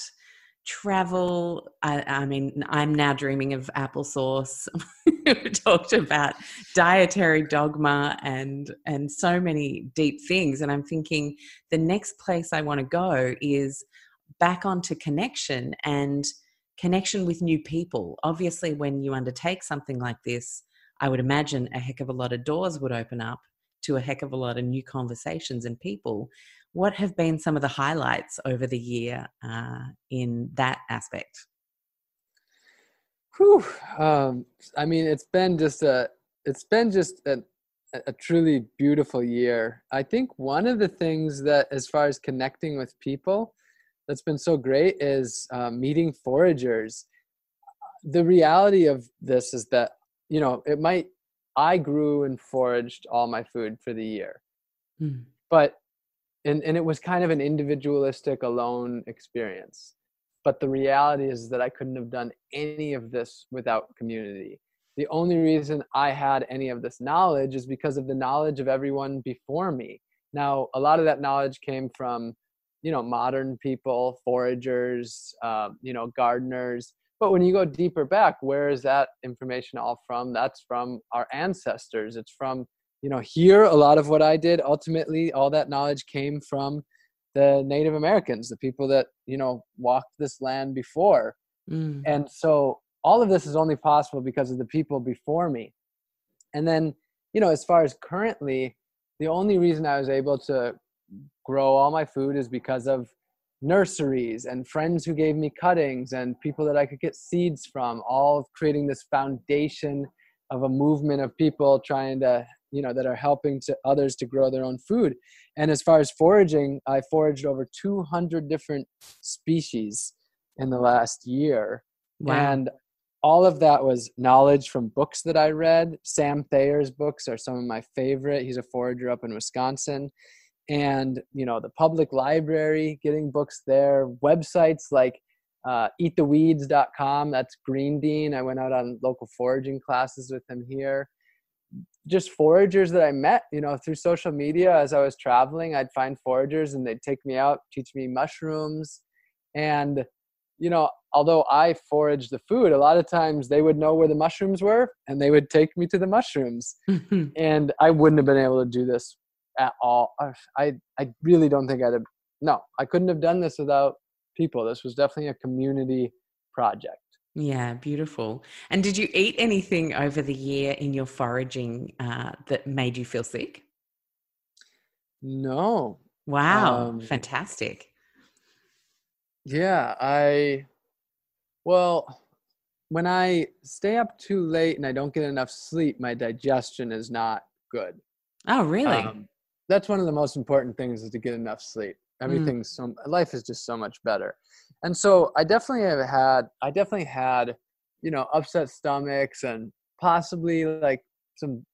travel. I, I mean, I'm now dreaming of applesauce. we talked about dietary dogma and and so many deep things. And I'm thinking the next place I want to go is back onto connection and connection with new people. Obviously, when you undertake something like this, I would imagine a heck of a lot of doors would open up to a heck of a lot of new conversations and people. What have been some of the highlights over the year uh, in that aspect? Whew. Um, I mean, it's been just a, it's been just a, a truly beautiful year. I think one of the things that, as far as connecting with people, that's been so great is uh, meeting foragers. The reality of this is that you know it might. I grew and foraged all my food for the year, Mm. but and and it was kind of an individualistic alone experience. But the reality is that i couldn't have done any of this without community. The only reason i had any of this knowledge is because of the knowledge of everyone before me. Now a lot of that knowledge came from you know modern people foragers um, you know gardeners. But when you go deeper back where is that information all from? That's from our ancestors. It's from you know here a lot of what i did. Ultimately all that knowledge came from the native americans the people that you know walked this land before. Mm. and so all of this is only possible because of the people before me. And then you know as far as currently the only reason i was able to grow all my food is because of nurseries and friends who gave me cuttings and people that i could get seeds from all creating this foundation of a movement of people trying to you know that are helping to others to grow their own food. And as far as foraging i foraged over 200 different species in the last year. Wow. and all of that was knowledge from books that i read. Sam thayer's books are some of my favorite. He's a forager up in wisconsin. And you know the public library getting books there websites like uh, eattheweeds.com that's Green Deane. I went out on local foraging classes with him here just foragers that I met, you know, through social media as I was traveling, I'd find foragers and they'd take me out, teach me mushrooms. And, you know, although I foraged the food, a lot of times they would know where the mushrooms were and they would take me to the mushrooms. Mm-hmm. And I wouldn't have been able to do this at all. I, I really don't think I'd have, no, I couldn't have done this without people. This was definitely a community project. Yeah, beautiful. And did you eat anything over the year in your foraging uh, that made you feel sick? No, Wow, Um, fantastic. Yeah, I well, when I stay up too late and I don't get enough sleep, my digestion is not good. Oh, really? Um, that's one of the most important things is to get enough sleep. Everything's so life is just so much better. And so I definitely have had I definitely had, you know, upset stomachs and possibly like some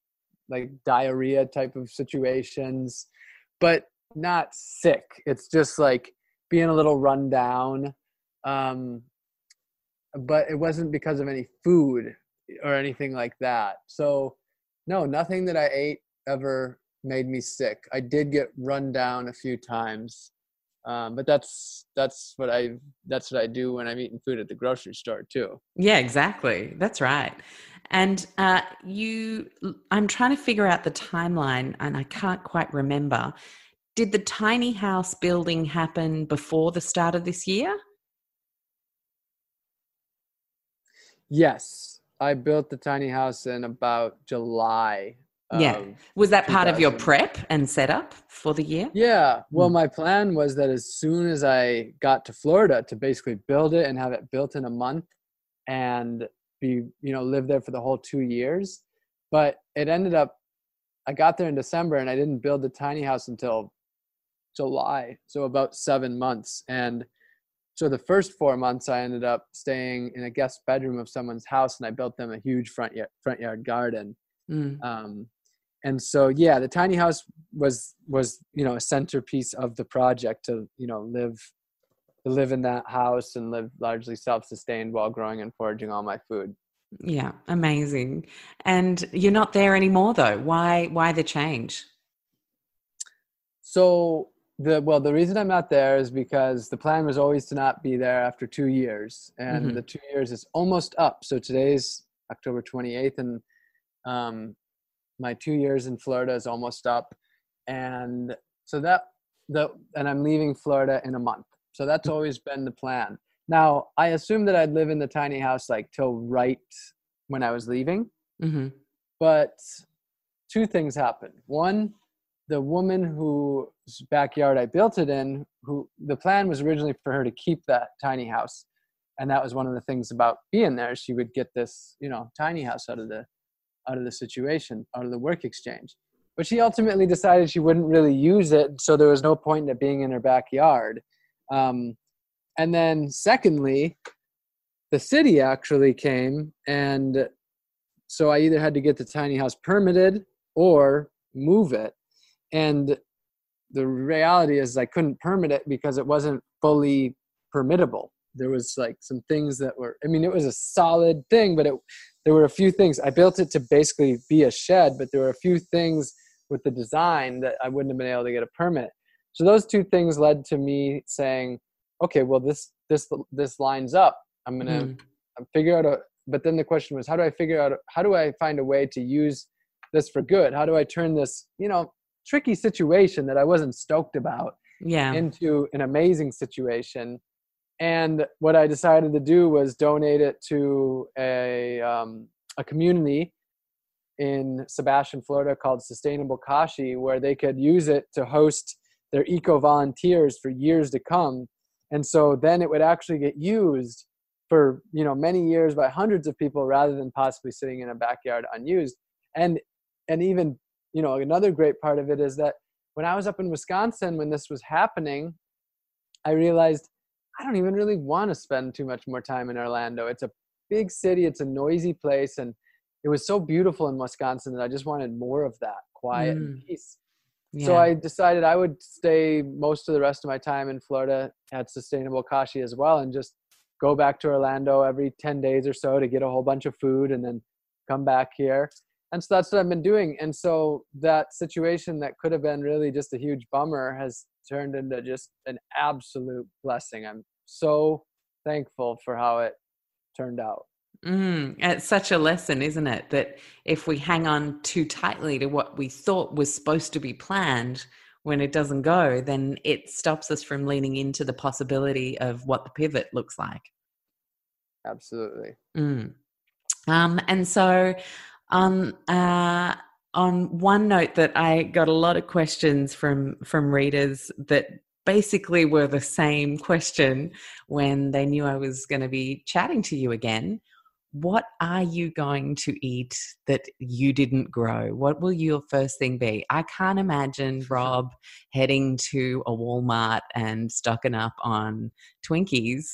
like diarrhea type of situations, but not sick. It's just like being a little run down. Um, but it wasn't because of any food or anything like that. So no, nothing that I ate ever made me sick. I did get run down a few times, um, but that's that's what I that's what I do when I'm eating food at the grocery store too. Yeah, exactly. That's right. And uh, you, I'm trying to figure out the timeline, and I can't quite remember. Did the tiny house building happen before the start of this year? Yes, I built the tiny house in about July. Yeah. Was that part of your prep and setup for the year? Yeah. Well, mm. my plan was that as soon as I got to Florida to basically build it and have it built in a month and be, you know, live there for the whole two years. But it ended up, I got there in December and I didn't build the tiny house until July. So about seven months. And so the first four months i ended up staying in a guest bedroom of someone's house and i built them a huge front yard, front yard garden mm. um, and so yeah the tiny house was was you know a centerpiece of the project to you know live to live in that house and live largely self-sustained while growing and foraging all my food. Yeah amazing. And you're not there anymore though. Why why the change? So the well the reason i'm not there is because the plan was always to not be there after two years. And mm-hmm. the two years is almost up. So today's october 28th and um, my two years in florida is almost up and so that the and i'm leaving florida in a month so that's mm-hmm. always been the plan now i assumed that i'd live in the tiny house like till right when i was leaving mm-hmm. but two things happened one the woman whose backyard I built it in, who the plan was originally for her to keep that tiny house. And that was one of the things about being there. She would get this, you know, tiny house out of the out of the situation, out of the work exchange. But she ultimately decided she wouldn't really use it, so there was no point in it being in her backyard. Um, and then, secondly, the city actually came, and so I either had to get the tiny house permitted or move it and the reality is i couldn't permit it because it wasn't fully permittable there was like some things that were i mean it was a solid thing but it there were a few things i built it to basically be a shed but there were a few things with the design that i wouldn't have been able to get a permit so those two things led to me saying okay well this this this lines up i'm gonna mm. figure out a but then the question was how do i figure out how do i find a way to use this for good how do i turn this you know tricky situation that I wasn't stoked about yeah. into an amazing situation. And what I decided to do was donate it to a, um, a community in Sebastian, Florida called Sustainable Kashi, where they could use it to host their eco volunteers for years to come. And so then it would actually get used for you know many years by hundreds of people rather than possibly sitting in a backyard unused. And and even you know another great part of it is that when i was up in wisconsin when this was happening i realized i don't even really want to spend too much more time in orlando it's a big city it's a noisy place and it was so beautiful in wisconsin that i just wanted more of that quiet mm. and peace yeah. so i decided i would stay most of the rest of my time in florida at sustainable kashi as well and just go back to orlando every 10 days or so to get a whole bunch of food and then come back here and so that's what I've been doing. And so that situation that could have been really just a huge bummer has turned into just an absolute blessing. I'm so thankful for how it turned out. Mm, it's such a lesson, isn't it? That if we hang on too tightly to what we thought was supposed to be planned, when it doesn't go, then it stops us from leaning into the possibility of what the pivot looks like. Absolutely. Mm. Um, and so um, uh, on one note, that I got a lot of questions from from readers that basically were the same question when they knew I was going to be chatting to you again. What are you going to eat that you didn't grow? What will your first thing be? I can't imagine Rob heading to a Walmart and stocking up on Twinkies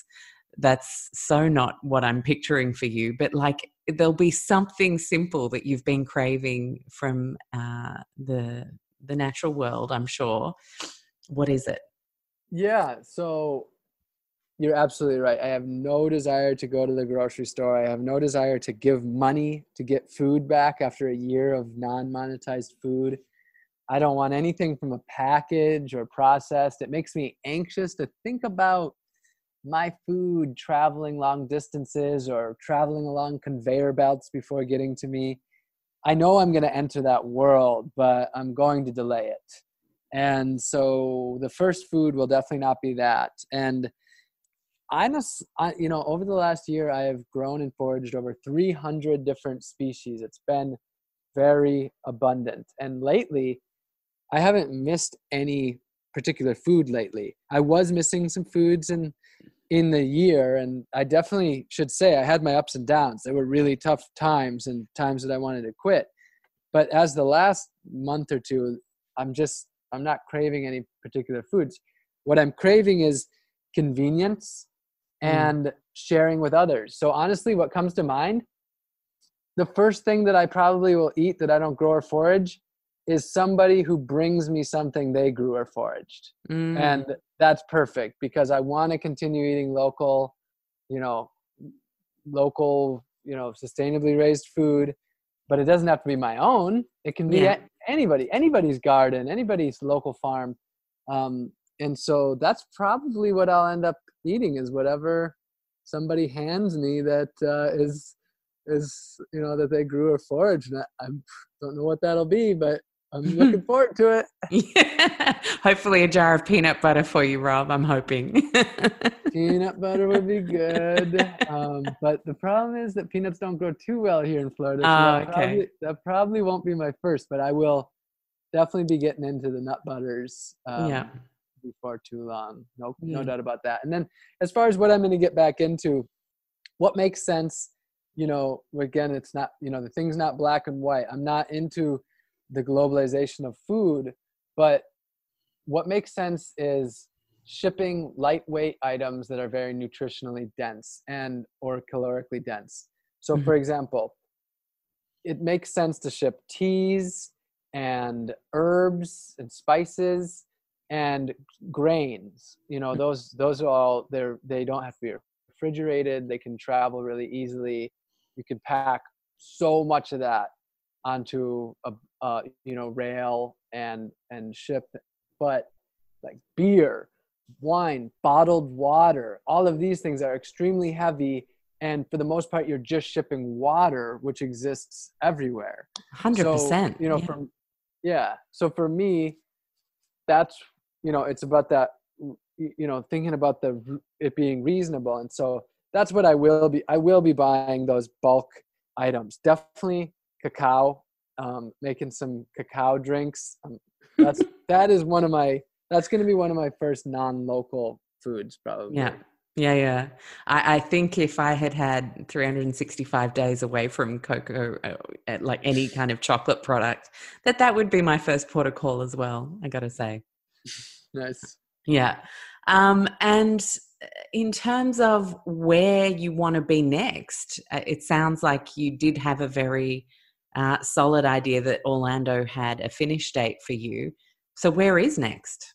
that's so not what I'm picturing for you. But like there'll be something simple that you've been craving from uh, the the natural world. I'm sure. What is it? Yeah. So you're absolutely right. I have no desire to go to the grocery store. I have no desire to give money to get food back after a year of non monetized food. I don't want anything from a package or processed. It makes me anxious to think about my food traveling long distances or traveling along conveyor belts before getting to me. I know I'm going to enter that world, but I'm going to delay it. And so the first food will definitely not be that. And I, I, you know, over the last year, I have grown and foraged over 300 different species. It's been very abundant. And lately, I haven't missed any particular food lately. I was missing some foods in in the year, and I definitely should say I had my ups and downs. They were really tough times and times that I wanted to quit. But as the last month or two, I'm just I'm not craving any particular foods. What I'm craving is convenience mm. and sharing with others. So honestly, what comes to mind, the first thing that I probably will eat that I don't grow or forage is somebody who brings me something they grew or foraged. Mm. And that's perfect because I want to continue eating local, you know, local, you know, sustainably raised food, but it doesn't have to be my own. It can be yeah. anybody, anybody's garden, anybody's local farm. Um, and so that's probably what I'll end up eating is whatever somebody hands me that uh, is is you know that they grew or foraged. And I, I don't know what that'll be, but I'm looking forward to it. Yeah. Hopefully, a jar of peanut butter for you, Rob. I'm hoping. peanut butter would be good. Um, but the problem is that peanuts don't grow too well here in Florida. So oh, that, okay. probably, that probably won't be my first, but I will definitely be getting into the nut butters. Um, yeah. Before too long. No, yeah. no doubt about that. And then, as far as what I'm going to get back into, what makes sense, you know, again, it's not, you know, the thing's not black and white. I'm not into the globalization of food but what makes sense is shipping lightweight items that are very nutritionally dense and or calorically dense. So mm-hmm. for example it makes sense to ship teas and herbs and spices and grains. You know those those are all they're they don't have to be refrigerated. They can travel really easily. You can pack so much of that onto a, uh, you know rail and and ship but like beer wine bottled water all of these things are extremely heavy and for the most part you're just shipping water which exists everywhere 100% so, you know yeah. from yeah so for me that's you know it's about that you know thinking about the it being reasonable and so that's what i will be i will be buying those bulk items definitely cacao um, making some cacao drinks. Um, that's that is one of my that's going to be one of my first non-local foods probably. Yeah. Yeah, yeah. I, I think if I had had 365 days away from cocoa, uh, like any kind of chocolate product, that that would be my first port of call as well. I got to say. Nice. Yeah. Um, and uh, in terms of where you want to be next, uh, it sounds like you did have a very uh, solid idea that Orlando had a finish date for you. So, where is next?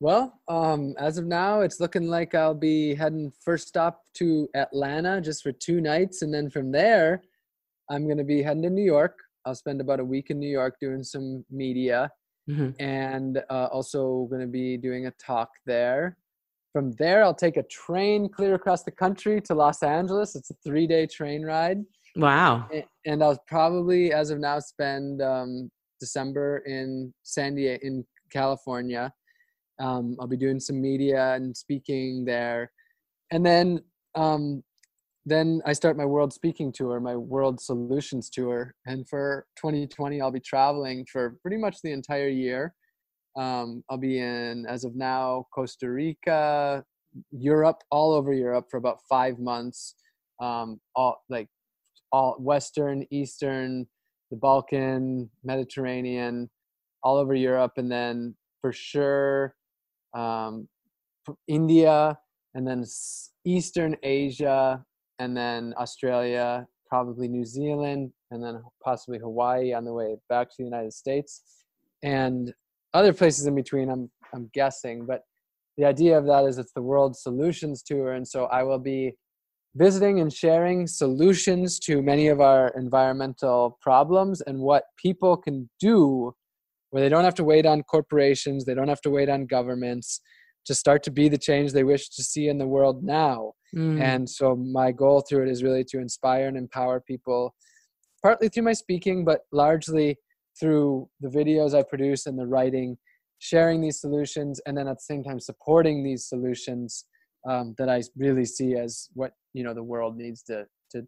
Well, um, as of now, it's looking like I'll be heading first stop to Atlanta just for two nights. And then from there, I'm going to be heading to New York. I'll spend about a week in New York doing some media mm-hmm. and uh, also going to be doing a talk there. From there, I'll take a train clear across the country to Los Angeles. It's a three day train ride. Wow. And I'll probably, as of now, spend um, December in San Diego, in California. Um, I'll be doing some media and speaking there. And then, um, then I start my world speaking tour, my world solutions tour. And for 2020, I'll be traveling for pretty much the entire year. Um, I'll be in, as of now, Costa Rica, Europe, all over Europe for about five months. Um, all like all Western, Eastern, the Balkan, Mediterranean, all over Europe, and then for sure um, India, and then Eastern Asia, and then Australia, probably New Zealand, and then possibly Hawaii on the way back to the United States, and other places in between. I'm I'm guessing, but the idea of that is it's the World Solutions Tour, and so I will be visiting and sharing solutions to many of our environmental problems and what people can do where they don't have to wait on corporations, they don't have to wait on governments to start to be the change they wish to see in the world now. Mm. And so my goal through it is really to inspire and empower people, partly through my speaking, but largely through the videos I produce and the writing, sharing these solutions, and then at the same time supporting these solutions um, that I really see as what you know the world needs to to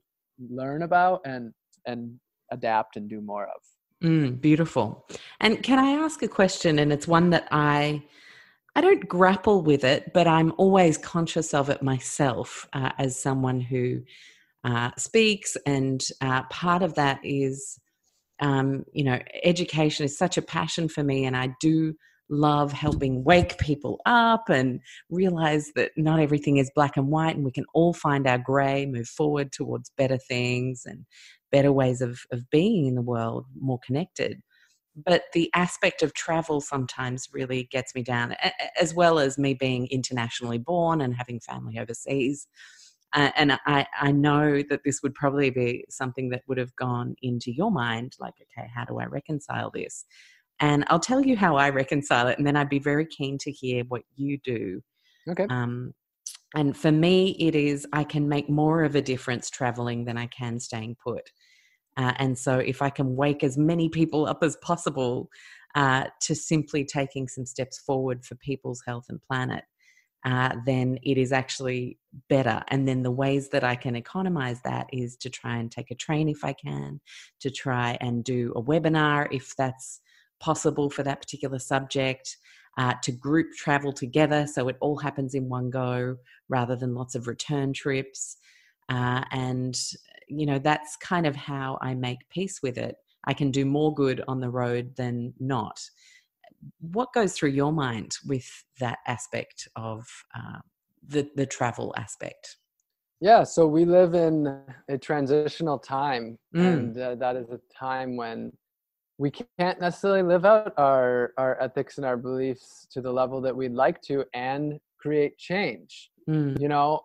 learn about and and adapt and do more of. Mm, beautiful. And can I ask a question? And it's one that I I don't grapple with it, but I'm always conscious of it myself uh, as someone who uh, speaks, and uh, part of that is, um, you know, education is such a passion for me, and I do love helping wake people up and realize that not everything is black and white and we can all find our gray, move forward towards better things and better ways of, of being in the world, more connected. But the aspect of travel sometimes really gets me down, as well as me being internationally born and having family overseas. Uh, and I, I know that this would probably be something that would have gone into your mind like, okay, how do I reconcile this? And I'll tell you how I reconcile it, and then I'd be very keen to hear what you do. Okay. Um, and for me, it is I can make more of a difference traveling than I can staying put. Uh, and so, if I can wake as many people up as possible uh, to simply taking some steps forward for people's health and planet, uh, then it is actually better. And then the ways that I can economize that is to try and take a train if I can, to try and do a webinar if that's possible for that particular subject, uh, to group travel together so it all happens in one go rather than lots of return trips. Uh, and, you know, that's kind of how I make peace with it. I can do more good on the road than not. What goes through your mind with that aspect of uh, the, the travel aspect? Yeah, so we live in a transitional time, mm. and uh, that is a time when we can't necessarily live out our our ethics and our beliefs to the level that we'd like to and create change mm. you know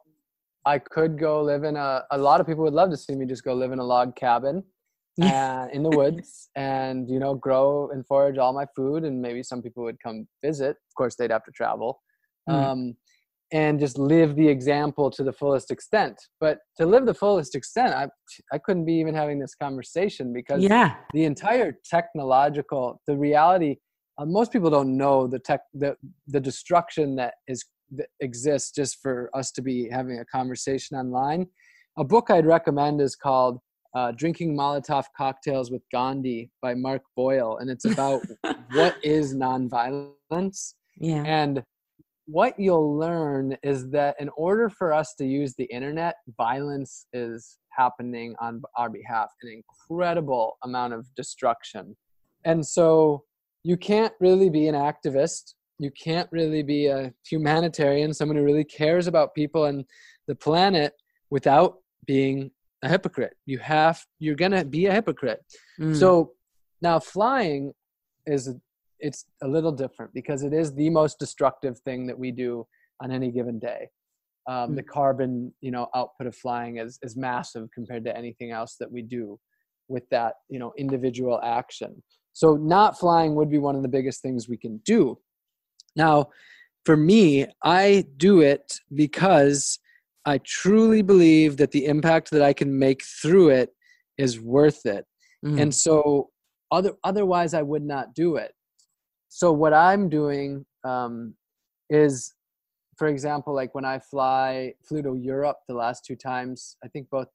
i could go live in a a lot of people would love to see me just go live in a log cabin and in the woods and you know grow and forage all my food and maybe some people would come visit of course they'd have to travel mm. um, and just live the example to the fullest extent. But to live the fullest extent, I I couldn't be even having this conversation because yeah. the entire technological, the reality, uh, most people don't know the tech, the the destruction that is that exists just for us to be having a conversation online. A book I'd recommend is called uh, Drinking Molotov Cocktails with Gandhi by Mark Boyle, and it's about what is nonviolence. Yeah. And what you'll learn is that in order for us to use the internet, violence is happening on our behalf, an incredible amount of destruction. And so you can't really be an activist. You can't really be a humanitarian, someone who really cares about people and the planet without being a hypocrite. You have, you're going to be a hypocrite. Mm. So now flying is it's a little different because it is the most destructive thing that we do on any given day. Um, mm. The carbon, you know, output of flying is is massive compared to anything else that we do with that, you know, individual action. So not flying would be one of the biggest things we can do. Now, for me, I do it because I truly believe that the impact that I can make through it is worth it. Mm. And so other otherwise I would not do it so what i'm doing um, is for example like when i fly flew to europe the last two times i think both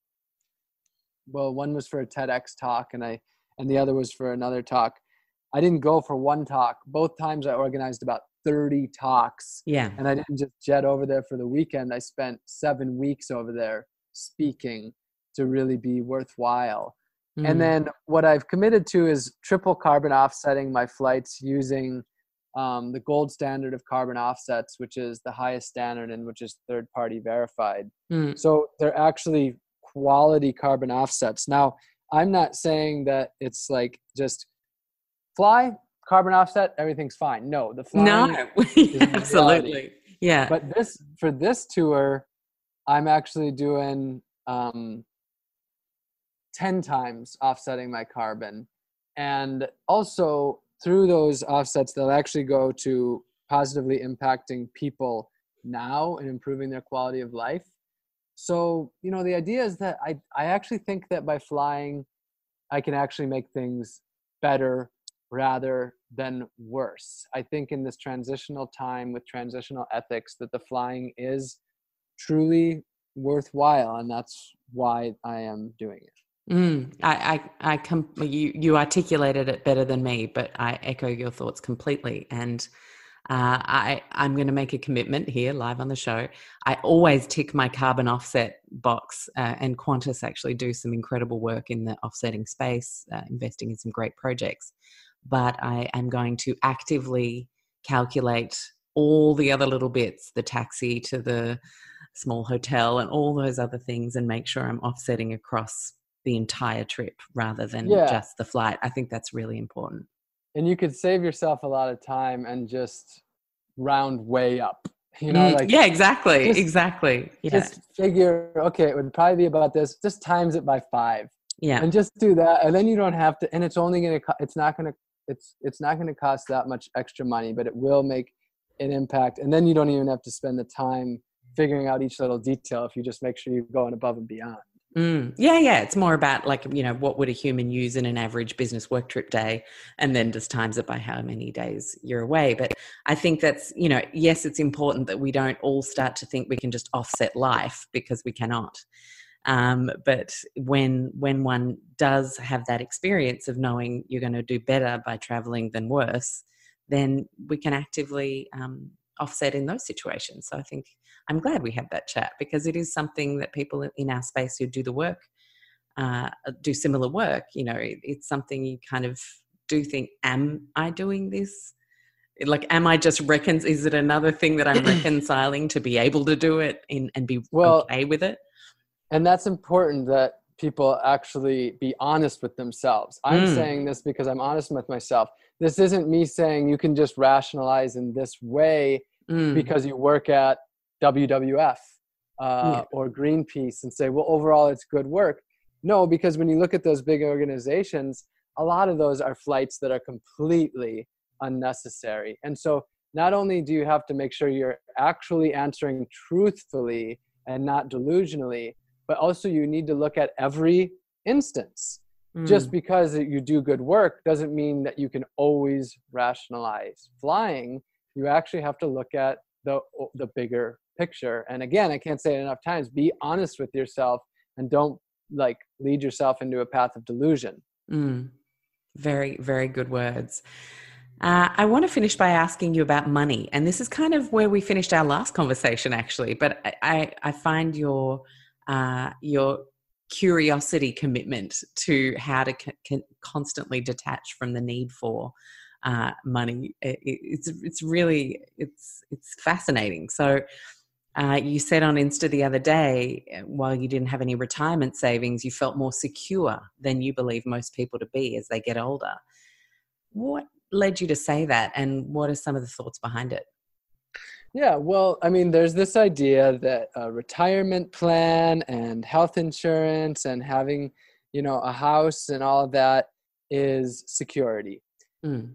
well one was for a tedx talk and i and the other was for another talk. I didn't go for one talk. Both times i organized about 30 talks yeah. and i didn't just jet over there for the weekend. I spent seven weeks over there speaking to really be worthwhile Mm. And then what I've committed to is triple carbon offsetting my flights using um, the gold standard of carbon offsets, which is the highest standard and which is third party verified. Mm. So they're actually quality carbon offsets. Now, I'm not saying that it's like just fly, carbon offset, everything's fine. No, the flying no, absolutely. Yeah. But this for this tour, I'm actually doing um, 10 times offsetting my carbon. And also, through those offsets, they'll actually go to positively impacting people now and improving their quality of life. So, you know, the idea is that I, I actually think that by flying, I can actually make things better rather than worse. I think in this transitional time with transitional ethics that the flying is truly worthwhile and that's why I am doing it. Mm, I, I, I com- you, you articulated it better than me, but I echo your thoughts completely. And uh, I, I'm going to make a commitment here live on the show. I always tick my carbon offset box, uh, and Qantas actually do some incredible work in the offsetting space, uh, investing in some great projects. But I am going to actively calculate all the other little bits the taxi to the small hotel and all those other things and make sure I'm offsetting across the entire trip rather than yeah. just the flight. I think that's really important and you could save yourself a lot of time and just round way up you know mm, like yeah exactly just, exactly yeah. just figure okay it would probably be about this just times it by five yeah and just do that and then you don't have to and it's only gonna it's not gonna it's it's not gonna cost that much extra money but it will make an impact and then you don't even have to spend the time figuring out each little detail if you just make sure you're going above and beyond Mm, yeah, yeah. It's more about like, you know, what would a human use in an average business work trip day? And then just times it by how many days you're away. But I think that's, you know, yes, it's important that we don't all start to think we can just offset life because we cannot. Um, but when when one does have that experience of knowing you're going to do better by traveling than worse, then we can actively um, offset in those situations. So I think I'm glad we had that chat because it is something that people in our space who do the work uh, do similar work. You know, it, it's something you kind of do think, am I doing this? Like, am I just recon? Is it another thing that I'm reconciling to be able to do it in, and be well, okay with it? And that's important that people actually be honest with themselves. I'm mm. saying this because I'm honest with myself. This isn't me saying you can just rationalize in this way mm. because you work at WWF uh, yeah. or Greenpeace and say, well, overall, it's good work. No, because when you look at those big organizations, a lot of those are flights that are completely unnecessary. And so, not only do you have to make sure you're actually answering truthfully and not delusionally, but also you need to look at every instance. Mm. Just because you do good work doesn't mean that you can always rationalize flying. You actually have to look at the the bigger picture. And again, I can't say it enough times be honest with yourself and don't like lead yourself into a path of delusion. Mm. Very, very good words. Uh, I want to finish by asking you about money, and this is kind of where we finished our last conversation, actually. But I, I, I find your uh, your curiosity commitment to how to constantly detach from the need for uh, money. It, it's it's really it's it's fascinating. So uh, you said on Insta the other day, uh, while you didn't have any retirement savings, you felt more secure than you believe most people to be as they get older. What led you to say that, and what are some of the thoughts behind it? Yeah, well, I mean, there's this idea that a retirement plan and health insurance and having, you know, a house and all of that is security. Mm.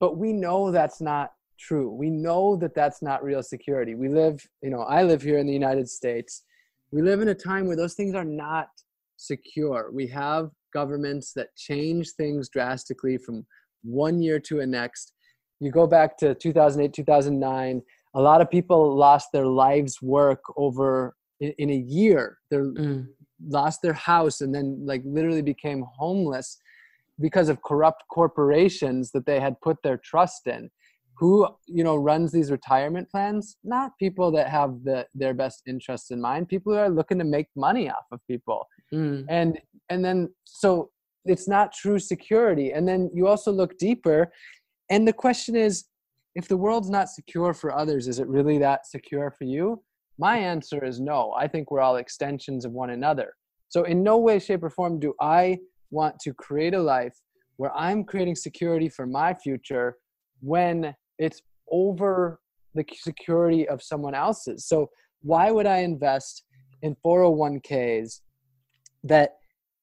But we know that's not true. We know that that's not real security. We live, you know, I live here in the United States. We live in a time where those things are not secure. We have governments that change things drastically from one year to a next. You go back to 2008, 2009, a lot of people lost their lives' work over in, in a year. They mm. lost their house and then like literally became homeless because of corrupt corporations that they had put their trust in. Who you know runs these retirement plans? Not people that have the their best interests in mind. People who are looking to make money off of people. Mm. and and then so it's not true security. And then you also look deeper and the question is if the world's not secure for others is it really that secure for you? My answer is no. I think we're all extensions of one another. So in no way shape or form do i want to create a life where i'm creating security for my future when it's over the security of someone else's. So why would I invest in 401ks that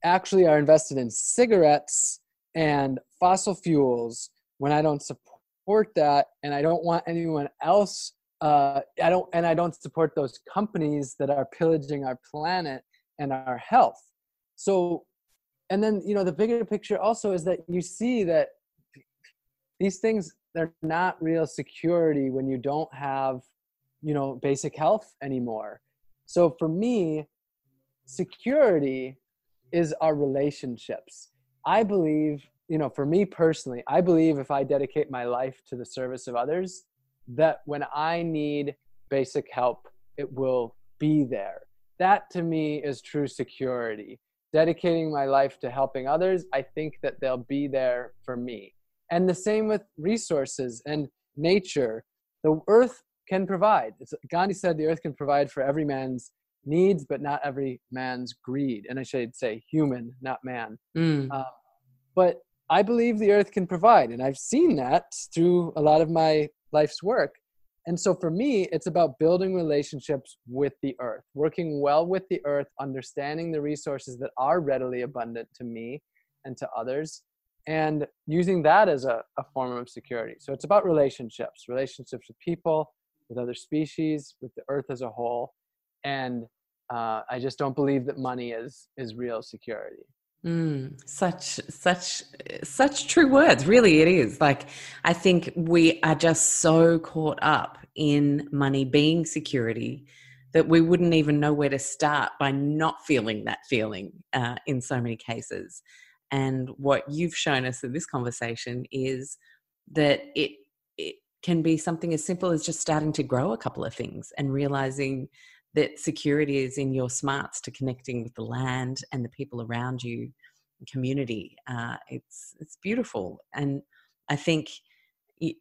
actually are invested in cigarettes and fossil fuels when I don't support that and I don't want anyone else uh, I don't and I don't support those companies that are pillaging our planet and our health. So and then you know the bigger picture also is that you see that these things they're not real security when you don't have you know basic health anymore. So for me security is our relationships. I believe you know for me personally i believe if i dedicate my life to the service of others that when i need basic help it will be there. That to me is true security dedicating my life to helping others i think that they'll be there for me. And the same with resources and nature. The earth can provide. It's, gandhi said the earth can provide for every man's needs but not every man's greed. And i should say human not man. Mm. uh, but i believe the earth can provide. And i've seen that through a lot of my life's work and so for me it's about building relationships with the earth working well with the earth understanding the resources that are readily abundant to me and to others and using that as a, a form of security. So it's about relationships, relationships with people, with other species, with the earth as a whole. And uh, I just don't believe that money is is real security. Mm, such such such true words. Really, it is. Like I think we are just so caught up in money being security that we wouldn't even know where to start by not feeling that feeling uh, in so many cases. And what you've shown us in this conversation is that it it can be something as simple as just starting to grow a couple of things and realizing that security is in your smarts to connecting with the land and the people around you, community. Uh, it's it's beautiful, and I think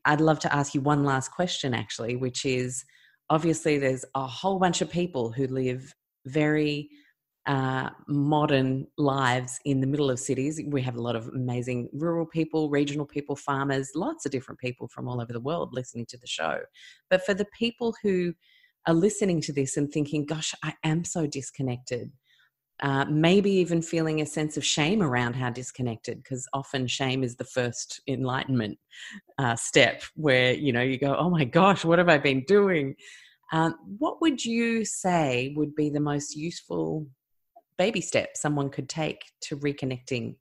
I'd love to ask you one last question, actually, which is obviously there's a whole bunch of people who live very uh, modern lives in the middle of cities. We have a lot of amazing rural people, regional people, farmers, lots of different people from all over the world listening to the show. But for the people who are listening to this and thinking, gosh, I am so disconnected. Uh, maybe even feeling a sense of shame around how disconnected, because often shame is the first enlightenment uh, step where you know you go, "Oh my gosh, what have I been doing?" Um, what would you say would be the most useful baby step someone could take to reconnecting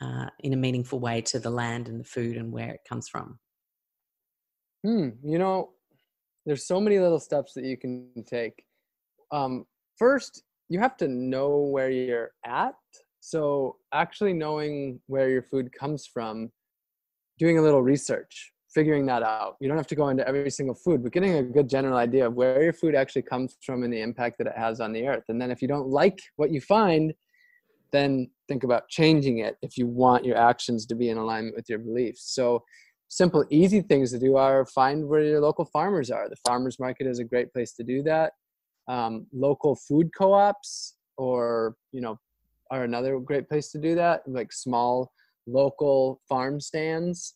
uh, in a meaningful way to the land and the food and where it comes from? Hmm, you know, there's so many little steps that you can take. Um, first, you have to know where you're at. So, actually knowing where your food comes from, doing a little research figuring that out. You don't have to go into every single food, but getting a good general idea of where your food actually comes from and the impact that it has on the earth. And then if you don't like what you find, then think about changing it if you want your actions to be in alignment with your beliefs. So simple, easy things to do are find where your local farmers are. The farmers market is a great place to do that. Um, local food co-ops or, you know, are another great place to do that. Like small local farm stands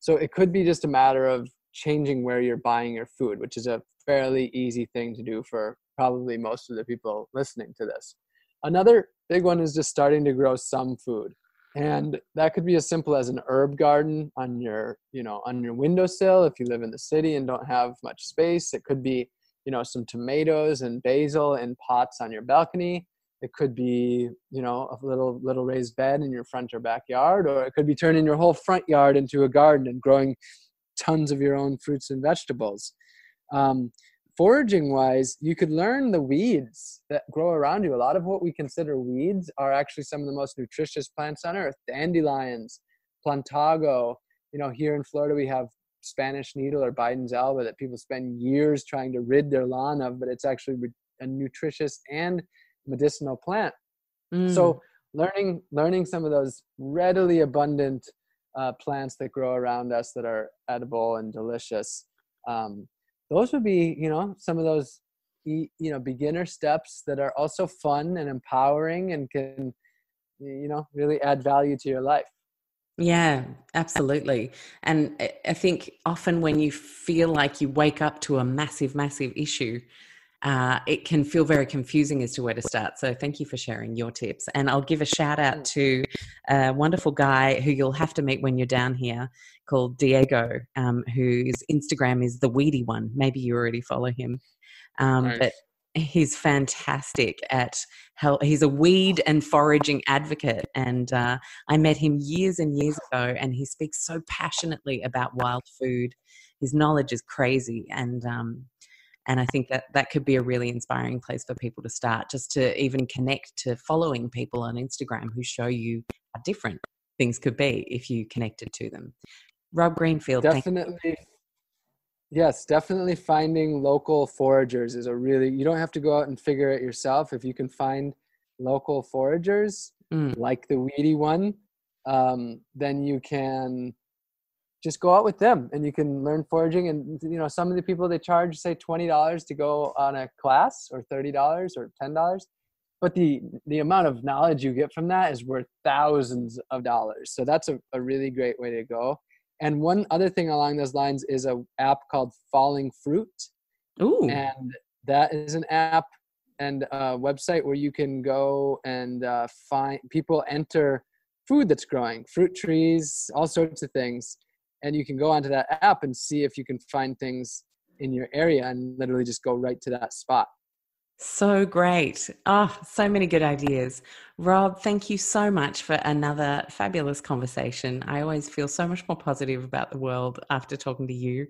so it could be just a matter of changing where you're buying your food, which is a fairly easy thing to do for probably most of the people listening to this. Another big one is just starting to grow some food. And that could be as simple as an herb garden on your, you know, on your windowsill if you live in the city and don't have much space. It could be, you know, some tomatoes and basil in pots on your balcony it could be you know a little little raised bed in your front or backyard or it could be turning your whole front yard into a garden and growing tons of your own fruits and vegetables um, foraging wise you could learn the weeds that grow around you a lot of what we consider weeds are actually some of the most nutritious plants on earth dandelions plantago you know here in florida we have spanish needle or bidens alba that people spend years trying to rid their lawn of but it's actually a nutritious and medicinal plant. Mm. So learning learning some of those readily abundant uh, plants that grow around us that are edible and delicious. Um, those would be you know some of those you know beginner steps that are also fun and empowering and can you know really add value to your life yeah, absolutely. And I think often when you feel like you wake up to a massive, massive issue, uh, it can feel very confusing as to where to start. So thank you for sharing your tips. And I'll give a shout out to a wonderful guy who you'll have to meet when you're down here called Diego, um, whose Instagram is the weedy one. Maybe you already follow him. Um, nice. But he's fantastic at help. He's a weed and foraging advocate, and uh, I met him years and years ago. And he speaks so passionately about wild food. His knowledge is crazy, and um, and I think that that could be a really inspiring place for people to start, just to even connect to following people on Instagram who show you how different things could be if you connected to them. Rob Greenfield, definitely Yes, definitely finding local foragers is a really, you don't have to go out and figure it yourself. If you can find local foragers mm. like the weedy one, um, then you can just go out with them and you can learn foraging. And, you know, some of the people they charge, say, $20 to go on a class or $30 or $10 but the the amount of knowledge you get from that is worth thousands of dollars so that's a, a really great way to go and one other thing along those lines is a app called Falling Fruit. Ooh. And that is an app and a website where you can go and uh, find people enter food that's growing, fruit trees, all sorts of things. And you can go onto that app and see if you can find things in your area and literally just go right to that spot. So great. Oh, so many good ideas. Rob, thank you so much for another fabulous conversation. I always feel so much more positive about the world after talking to you.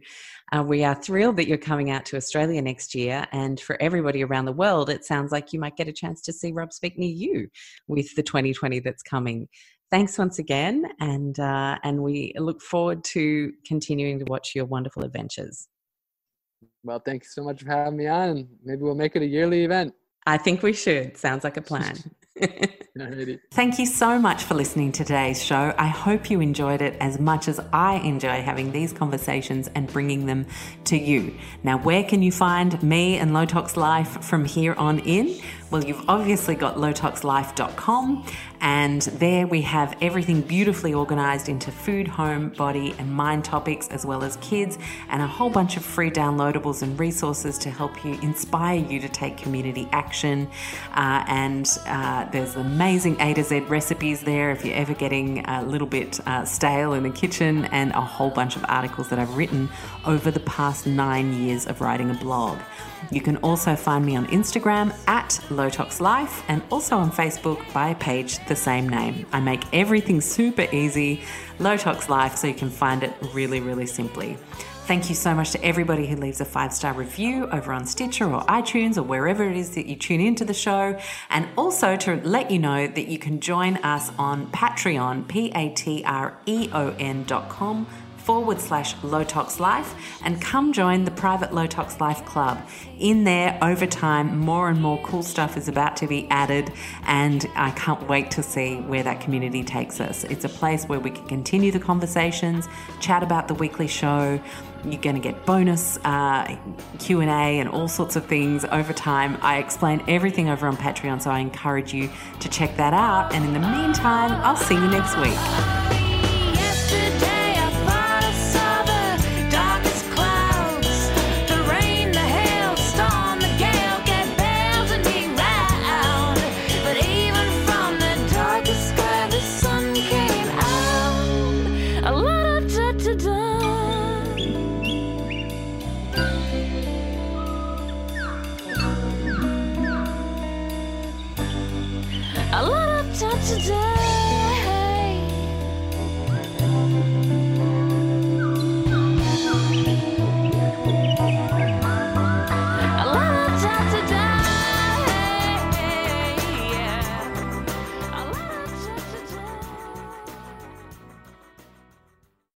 Uh, we are thrilled that you're coming out to Australia next year. And for everybody around the world, it sounds like you might get a chance to see Rob speak near you with the 2020 that's coming. Thanks once again. And, uh, and we look forward to continuing to watch your wonderful adventures. Well, thank you so much for having me on. Maybe we'll make it a yearly event. I think we should. Sounds like a plan. Thank you so much for listening to today's show. I hope you enjoyed it as much as I enjoy having these conversations and bringing them to you. Now, where can you find me and Low Tox Life from here on in? Well, you've obviously got lowtoxlife.com, and there we have everything beautifully organized into food, home, body, and mind topics, as well as kids, and a whole bunch of free downloadables and resources to help you inspire you to take community action. Uh, and uh, there's amazing A to Z recipes there if you're ever getting a little bit uh, stale in the kitchen, and a whole bunch of articles that I've written over the past nine years of writing a blog. You can also find me on Instagram at LowToxLife and also on Facebook by a page the same name. I make everything super easy, Lowtox Life, so you can find it really, really simply. Thank you so much to everybody who leaves a five star review over on Stitcher or iTunes or wherever it is that you tune into the show. And also to let you know that you can join us on Patreon, P A T R E O N dot com forward slash Low Tox Life and come join the private Low Tox Life Club. In there, over time, more and more cool stuff is about to be added, and I can't wait to see where that community takes us. It's a place where we can continue the conversations, chat about the weekly show. You're going to get bonus uh, Q and A and all sorts of things over time. I explain everything over on Patreon, so I encourage you to check that out. And in the meantime, I'll see you next week.